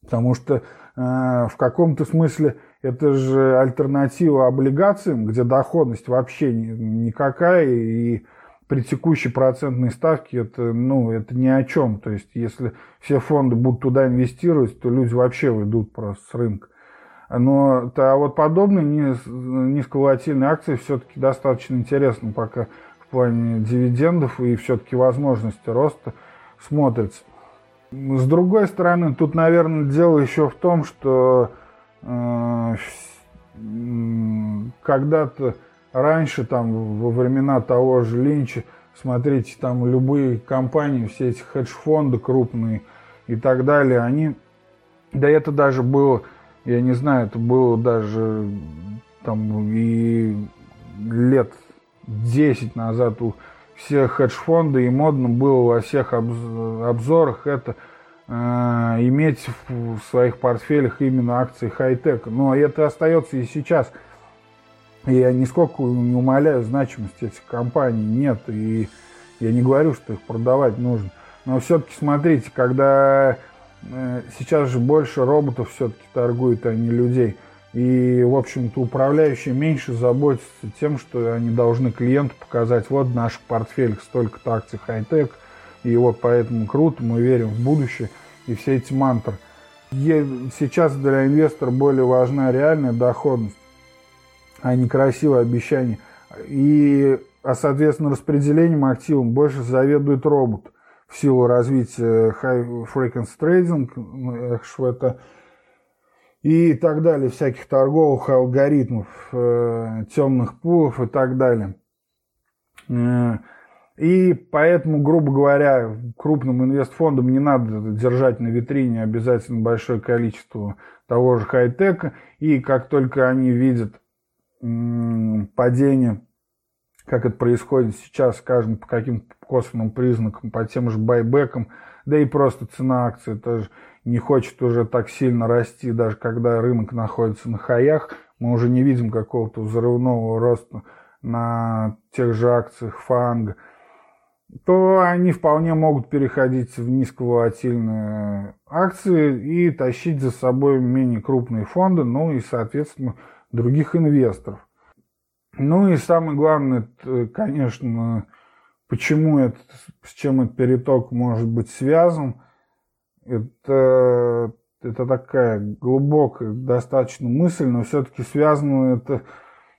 S1: Потому что в каком-то смысле это же альтернатива облигациям, где доходность вообще никакая, и при текущей процентной ставке это, ну, это ни о чем. То есть, если все фонды будут туда инвестировать, то люди вообще уйдут просто с рынка. Но а вот подобные низковолатильные акции все-таки достаточно интересны пока плане дивидендов и все-таки возможности роста смотрится. С другой стороны, тут, наверное, дело еще в том, что э, когда-то раньше, там, во времена того же Линча, смотрите, там любые компании, все эти хедж-фонды крупные и так далее, они, да это даже было, я не знаю, это было даже там и лет 10 назад у всех хедж-фонды и модно было во всех обзорах это э, иметь в своих портфелях именно акции хай-тек. Но это остается и сейчас. Я нисколько не умаляю значимость этих компаний. Нет. И я не говорю, что их продавать нужно. Но все-таки смотрите, когда э, сейчас же больше роботов все-таки торгуют, а не людей – и, в общем-то, управляющие меньше заботятся тем, что они должны клиенту показать, вот наш портфель столько-то акций хай-тек, и вот поэтому круто, мы верим в будущее, и все эти мантры. Сейчас для инвестора более важна реальная доходность, а не красивое обещание. И, а, соответственно, распределением активов больше заведует робот в силу развития high frequency trading, это и так далее, всяких торговых алгоритмов, э, темных пулов и так далее. Э, и поэтому, грубо говоря, крупным инвестфондам не надо держать на витрине обязательно большое количество того же хай-тека. И как только они видят падение, как это происходит сейчас, скажем, по каким-то косвенным признакам, по тем же байбекам, да и просто цена акции тоже не хочет уже так сильно расти, даже когда рынок находится на хаях, мы уже не видим какого-то взрывного роста на тех же акциях фанг, то они вполне могут переходить в низковолатильные акции и тащить за собой менее крупные фонды, ну и, соответственно, других инвесторов. Ну и самое главное, конечно, почему это, с чем этот переток может быть связан – это, это такая глубокая достаточно мысль, но все-таки связано это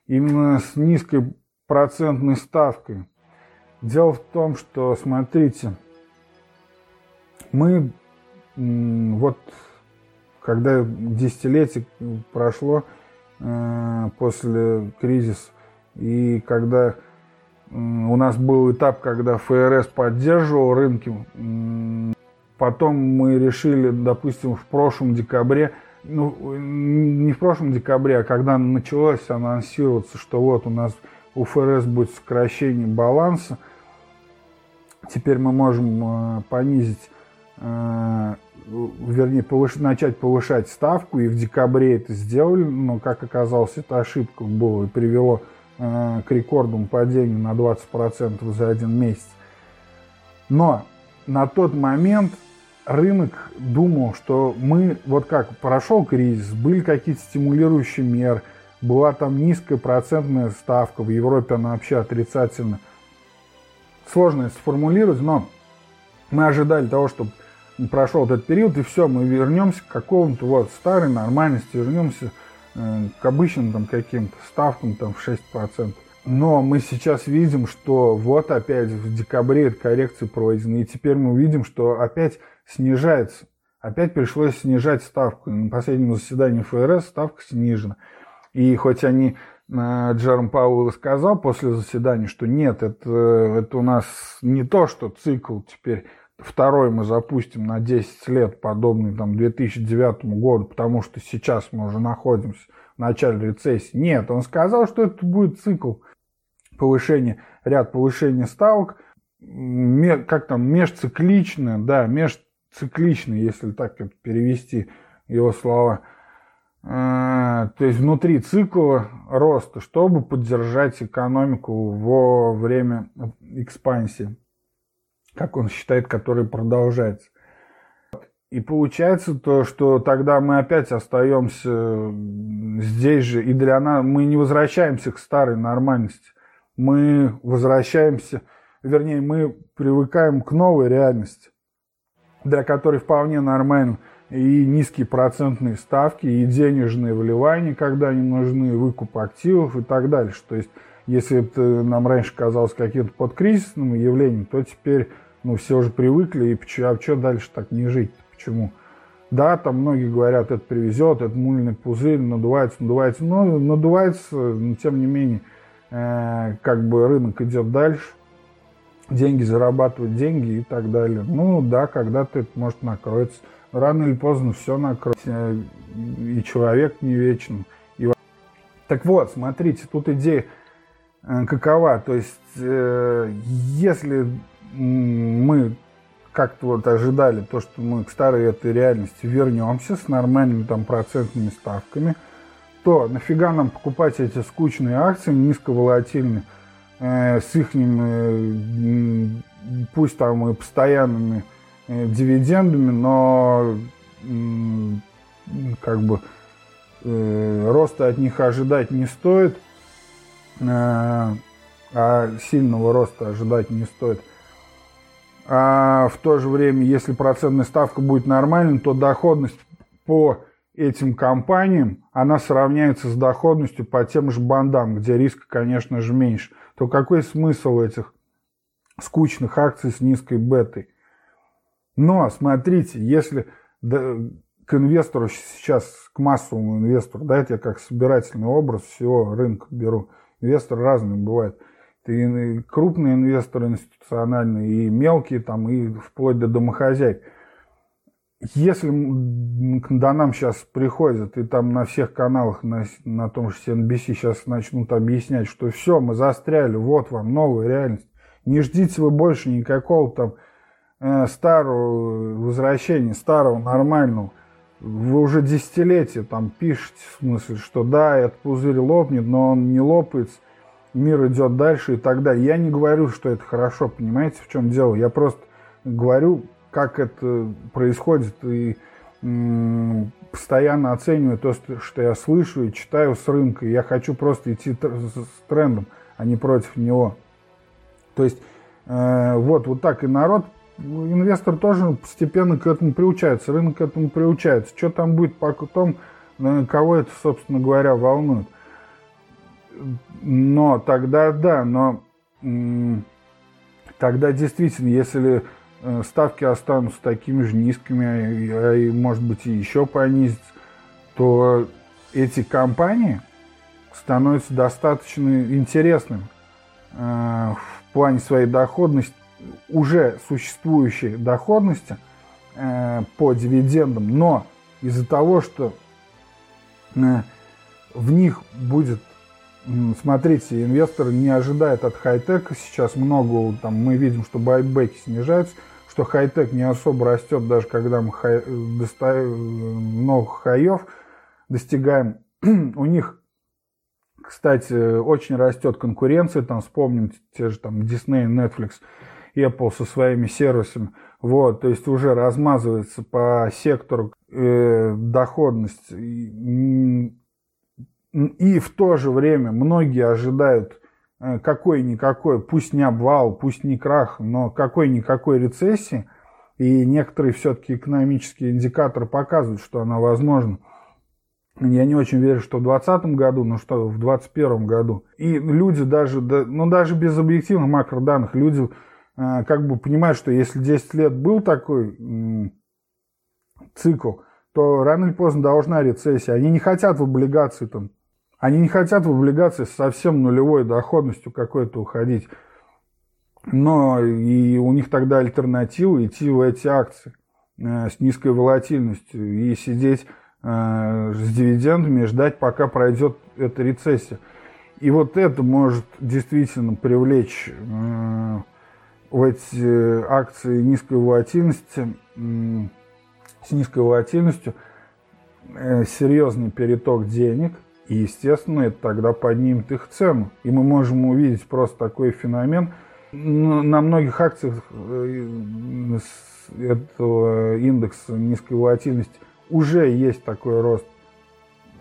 S1: именно с низкой процентной ставкой. Дело в том, что, смотрите, мы вот когда десятилетие прошло э, после кризиса, и когда у нас был этап, когда ФРС поддерживал рынки, Потом мы решили, допустим, в прошлом декабре, ну, не в прошлом декабре, а когда началось анонсироваться, что вот у нас у ФРС будет сокращение баланса, теперь мы можем э, понизить, э, вернее, повыш... начать повышать ставку, и в декабре это сделали, но, как оказалось, это ошибка была и привело э, к рекордному падению на 20% за один месяц. Но на тот момент рынок думал, что мы, вот как прошел кризис, были какие-то стимулирующие меры, была там низкая процентная ставка, в Европе она вообще отрицательная. Сложно сформулировать, но мы ожидали того, чтобы прошел этот период, и все, мы вернемся к какому-то вот старой нормальности, вернемся э, к обычным там каким-то ставкам там в 6%. Но мы сейчас видим, что вот опять в декабре эта коррекция пройдена, и теперь мы видим, что опять снижается. Опять пришлось снижать ставку. На последнем заседании ФРС ставка снижена. И хоть они, э, Джером Пауэлл сказал после заседания, что нет, это, это у нас не то, что цикл теперь второй мы запустим на 10 лет, подобный там 2009 году, потому что сейчас мы уже находимся в начале рецессии. Нет, он сказал, что это будет цикл повышения, ряд повышения ставок, как там, межцикличное, да, меж цикличный, если так перевести его слова. А, то есть внутри цикла роста, чтобы поддержать экономику во время экспансии, как он считает, который продолжается. И получается то, что тогда мы опять остаемся здесь же, и для нас мы не возвращаемся к старой нормальности. Мы возвращаемся, вернее, мы привыкаем к новой реальности для которой вполне нормально и низкие процентные ставки, и денежные вливания, когда они нужны, выкуп активов и так дальше. То есть, если это нам раньше казалось каким-то подкризисным явлением, то теперь ну, все уже привыкли, и почему, а что дальше так не жить? Почему? Да, там многие говорят, это привезет, это мыльный пузырь, надувается, надувается. Но надувается, но тем не менее, э, как бы рынок идет дальше, деньги зарабатывают деньги и так далее. Ну да, когда-то это может накроется. Рано или поздно все накроется. И человек не вечен. И... Так вот, смотрите, тут идея э, какова. То есть, э, если мы как-то вот ожидали то, что мы к старой этой реальности вернемся с нормальными там процентными ставками, то нафига нам покупать эти скучные акции, низковолатильные, с их, э, пусть там и постоянными э, дивидендами, но э, как бы э, роста от них ожидать не стоит, э, а сильного роста ожидать не стоит – а в то же время, если процентная ставка будет нормальной, то доходность по этим компаниям, она сравняется с доходностью по тем же бандам, где риск, конечно же, меньше. То какой смысл этих скучных акций с низкой бетой? Но, смотрите, если к инвестору сейчас, к массовому инвестору, да, я как собирательный образ всего рынка беру, инвестор разный бывает – и крупные инвесторы институциональные, и мелкие, там, и вплоть до домохозяек. Если да нам сейчас приходят, и там на всех каналах, на, на том же CNBC сейчас начнут объяснять, что все, мы застряли, вот вам новая реальность. Не ждите вы больше никакого там э, старого возвращения, старого, нормального. Вы уже десятилетия там пишете, в смысле, что да, этот пузырь лопнет, но он не лопается мир идет дальше и так далее. Я не говорю, что это хорошо, понимаете, в чем дело. Я просто говорю, как это происходит и постоянно оцениваю то, что я слышу и читаю с рынка. Я хочу просто идти с трендом, а не против него. То есть э, вот, вот так и народ, инвестор тоже постепенно к этому приучается, рынок к этому приучается. Что там будет потом, э, кого это, собственно говоря, волнует. Но тогда да, но тогда действительно, если ставки останутся такими же низкими, а и может быть и еще понизятся, то эти компании становятся достаточно интересными. Э, в плане своей доходности, уже существующей доходности э, по дивидендам, но из-за того, что в них будет Смотрите, инвестор не ожидает от хай-тека сейчас много, там мы видим, что байбеки снижаются, что хай-тек не особо растет, даже когда мы хай, достаем новых хаев достигаем. <clears throat> У них, кстати, очень растет конкуренция, там вспомним те же там Disney, Netflix, Apple со своими сервисами. Вот, то есть уже размазывается по сектору э, доходность. И в то же время многие ожидают какой-никакой, пусть не обвал, пусть не крах, но какой-никакой рецессии. И некоторые все-таки экономические индикаторы показывают, что она возможна. Я не очень верю, что в 2020 году, но что в 2021 году. И люди даже, ну даже без объективных макроданных, люди э, как бы понимают, что если 10 лет был такой цикл, то рано или поздно должна рецессия. Они не хотят в облигации там они не хотят в облигации с совсем нулевой доходностью какой-то уходить. Но и у них тогда альтернатива идти в эти акции э, с низкой волатильностью и сидеть э, с дивидендами и ждать, пока пройдет эта рецессия. И вот это может действительно привлечь э, в эти акции низкой волатильности, с низкой волатильностью серьезный переток денег – и, естественно, это тогда поднимет их цену. И мы можем увидеть просто такой феномен. На многих акциях э, этого индекса низкой волатильности уже есть такой рост.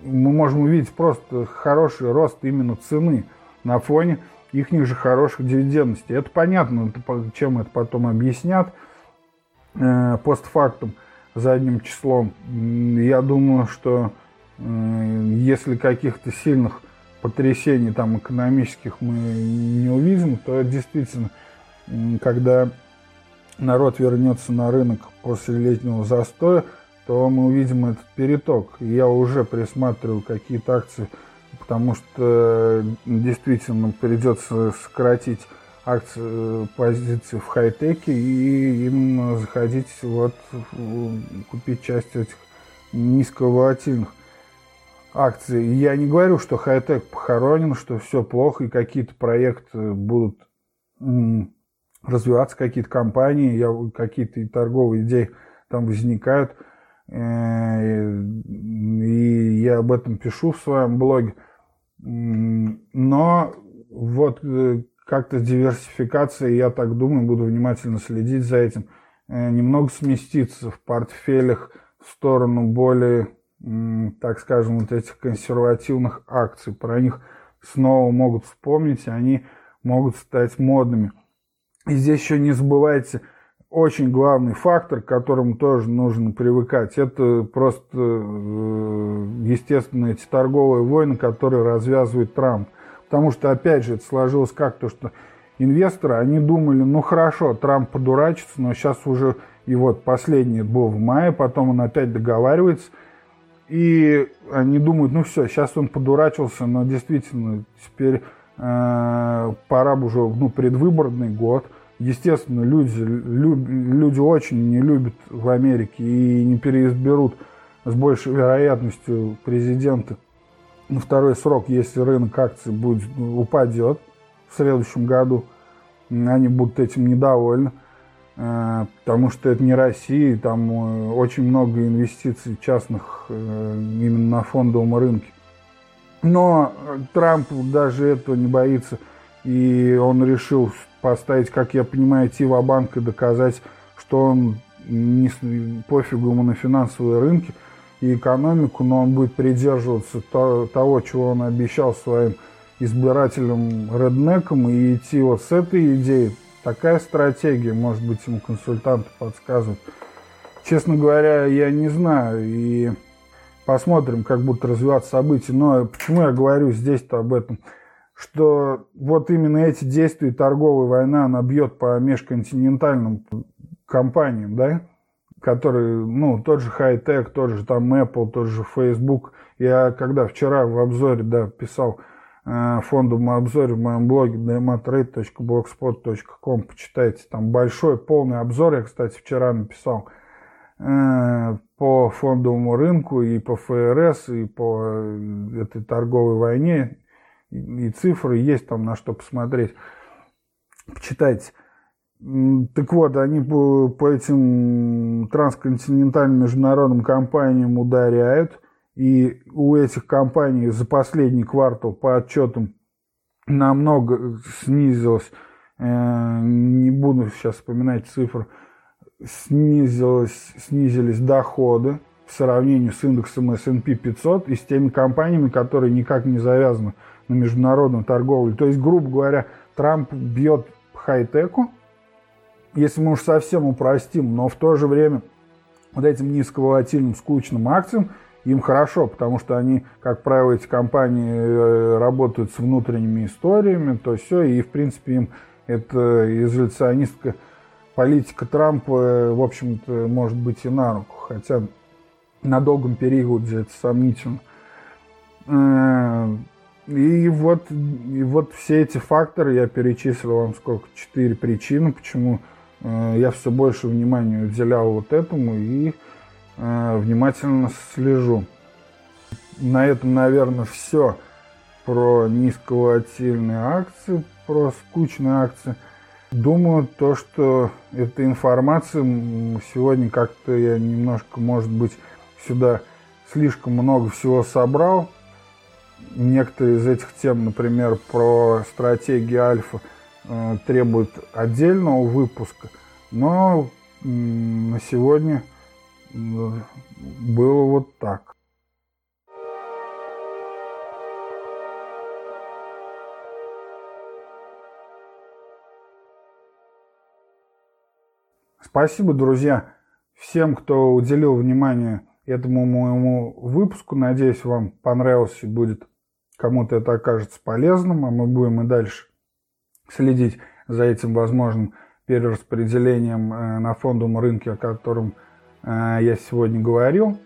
S1: Мы можем увидеть просто хороший рост именно цены на фоне их же хороших дивидендностей. Это понятно, чем это потом объяснят э, постфактум задним числом. Я думаю, что если каких-то сильных потрясений там экономических мы не увидим, то действительно, когда народ вернется на рынок после летнего застоя, то мы увидим этот переток. Я уже присматриваю какие-то акции, потому что действительно придется сократить акции, позиции в хай-теке и именно заходить вот купить часть этих низковолатильных акций. Я не говорю, что хай-тек похоронен, что все плохо и какие-то проекты будут развиваться, какие-то компании, какие-то торговые идеи там возникают. Э, и я об этом пишу в своем блоге. Но вот э, как-то диверсификация, я так думаю, буду внимательно следить за этим, э, немного сместиться в портфелях в сторону более, так скажем, вот этих консервативных акций. Про них снова могут вспомнить, и они могут стать модными. И здесь еще не забывайте – очень главный фактор, к которому тоже нужно привыкать, это просто, э, естественно, эти торговые войны, которые развязывает Трамп. Потому что, опять же, это сложилось как то, что инвесторы, они думали, ну хорошо, Трамп подурачится, но сейчас уже, и вот последний был в мае, потом он опять договаривается, и они думают, ну все, сейчас он подурачился, но действительно, теперь э, пора уже, ну, предвыборный год – Естественно, люди, люб, люди очень не любят в Америке и не переизберут с большей вероятностью президента на второй срок, если рынок акций будет, упадет в следующем году. Они будут этим недовольны, потому что это не Россия, там э, очень много инвестиций частных э, именно на фондовом рынке. Но Трамп даже этого не боится, и он решил поставить, как я понимаю, идти в банк и доказать, что он не пофигу ему на финансовые рынки и экономику, но он будет придерживаться то, того, чего он обещал своим избирателям реднекам и идти вот с этой идеей. Такая стратегия, может быть, ему консультанты подсказывают. Честно говоря, я не знаю, и посмотрим, как будут развиваться события. Но почему я говорю здесь-то об этом? что вот именно эти действия торговая война, она бьет по межконтинентальным компаниям, да, которые, ну, тот же Hightech, тот же там Apple, тот же Facebook. Я когда вчера в обзоре, да, писал фондовом обзоре в моем блоге dmatrade.blogspot.com, почитайте, там большой полный обзор, я, кстати, вчера написал э, по фондовому рынку и по ФРС, и по э, этой торговой войне, и цифры есть там на что посмотреть. Почитайте. Так вот, они по, по этим трансконтинентальным международным компаниям ударяют, и у этих компаний за последний квартал по отчетам намного снизилось, э, не буду сейчас вспоминать цифры, снизилось, снизились доходы в сравнении с индексом S&P 500 и с теми компаниями, которые никак не завязаны на международную торговлю. То есть, грубо говоря, Трамп бьет хай-теку, если мы уж совсем упростим, но в то же время вот этим низковолатильным, скучным акциям им хорошо, потому что они, как правило, эти компании э, работают с внутренними историями, то все, и в принципе им это изоляционистская политика Трампа, в общем-то, может быть и на руку, хотя на долгом периоде это сомнительно. Э, и вот, и вот все эти факторы я перечислил вам сколько, четыре причины, почему э, я все больше внимания уделял вот этому и э, внимательно слежу. На этом, наверное, все про низковолатильные акции, про скучные акции. Думаю, то, что эта информация сегодня как-то я немножко, может быть, сюда слишком много всего собрал. Некоторые из этих тем, например, про стратегии Альфа, э, требуют отдельного выпуска, но на сегодня э, было вот так. Спасибо, друзья, всем, кто уделил внимание этому моему выпуску. Надеюсь, вам понравился и будет кому-то это окажется полезным, а мы будем и дальше следить за этим возможным перераспределением на фондовом рынке, о котором я сегодня говорил.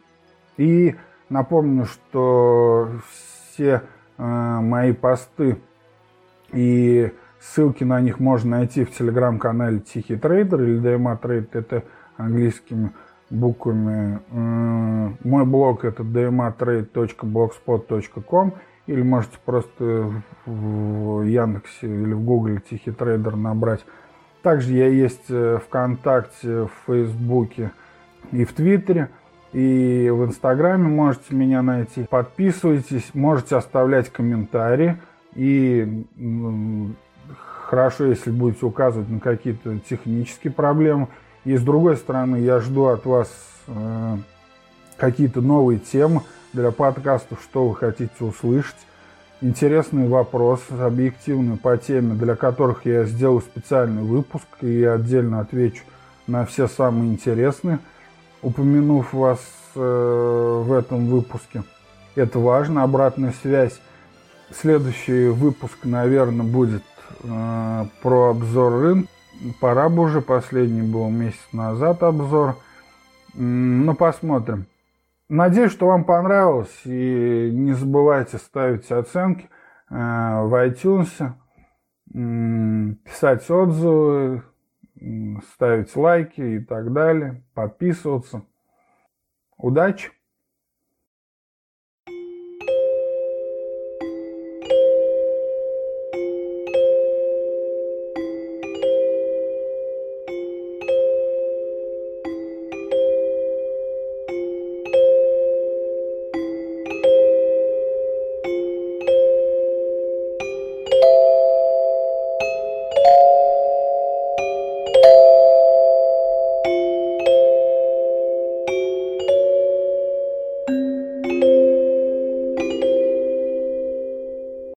S1: И напомню, что все мои посты и ссылки на них можно найти в телеграм-канале Тихий трейдер или DMA Trade, это английскими буквами. Мой блог это dmatrade.blogspot.com или можете просто в Яндексе или в Гугле Тихий трейдер набрать. Также я есть э, ВКонтакте, в Фейсбуке и в Твиттере. И в Инстаграме можете меня найти. Подписывайтесь, можете оставлять комментарии. И хорошо, если будете указывать на какие-то технические проблемы. И с другой стороны, я жду от вас э, какие-то новые темы для подкастов, что вы хотите услышать. Интересные вопросы, объективные по теме, для которых я сделаю специальный выпуск и отдельно отвечу на все самые интересные, упомянув вас э, в этом выпуске. Это важно, обратная связь. Следующий выпуск, наверное, будет э, про обзор рынка Пора бы уже, последний был месяц назад обзор. Ну, посмотрим. Надеюсь, что вам понравилось. И не забывайте ставить оценки э, в iTunes, писать отзывы, ставить лайки и так далее, подписываться. Удачи!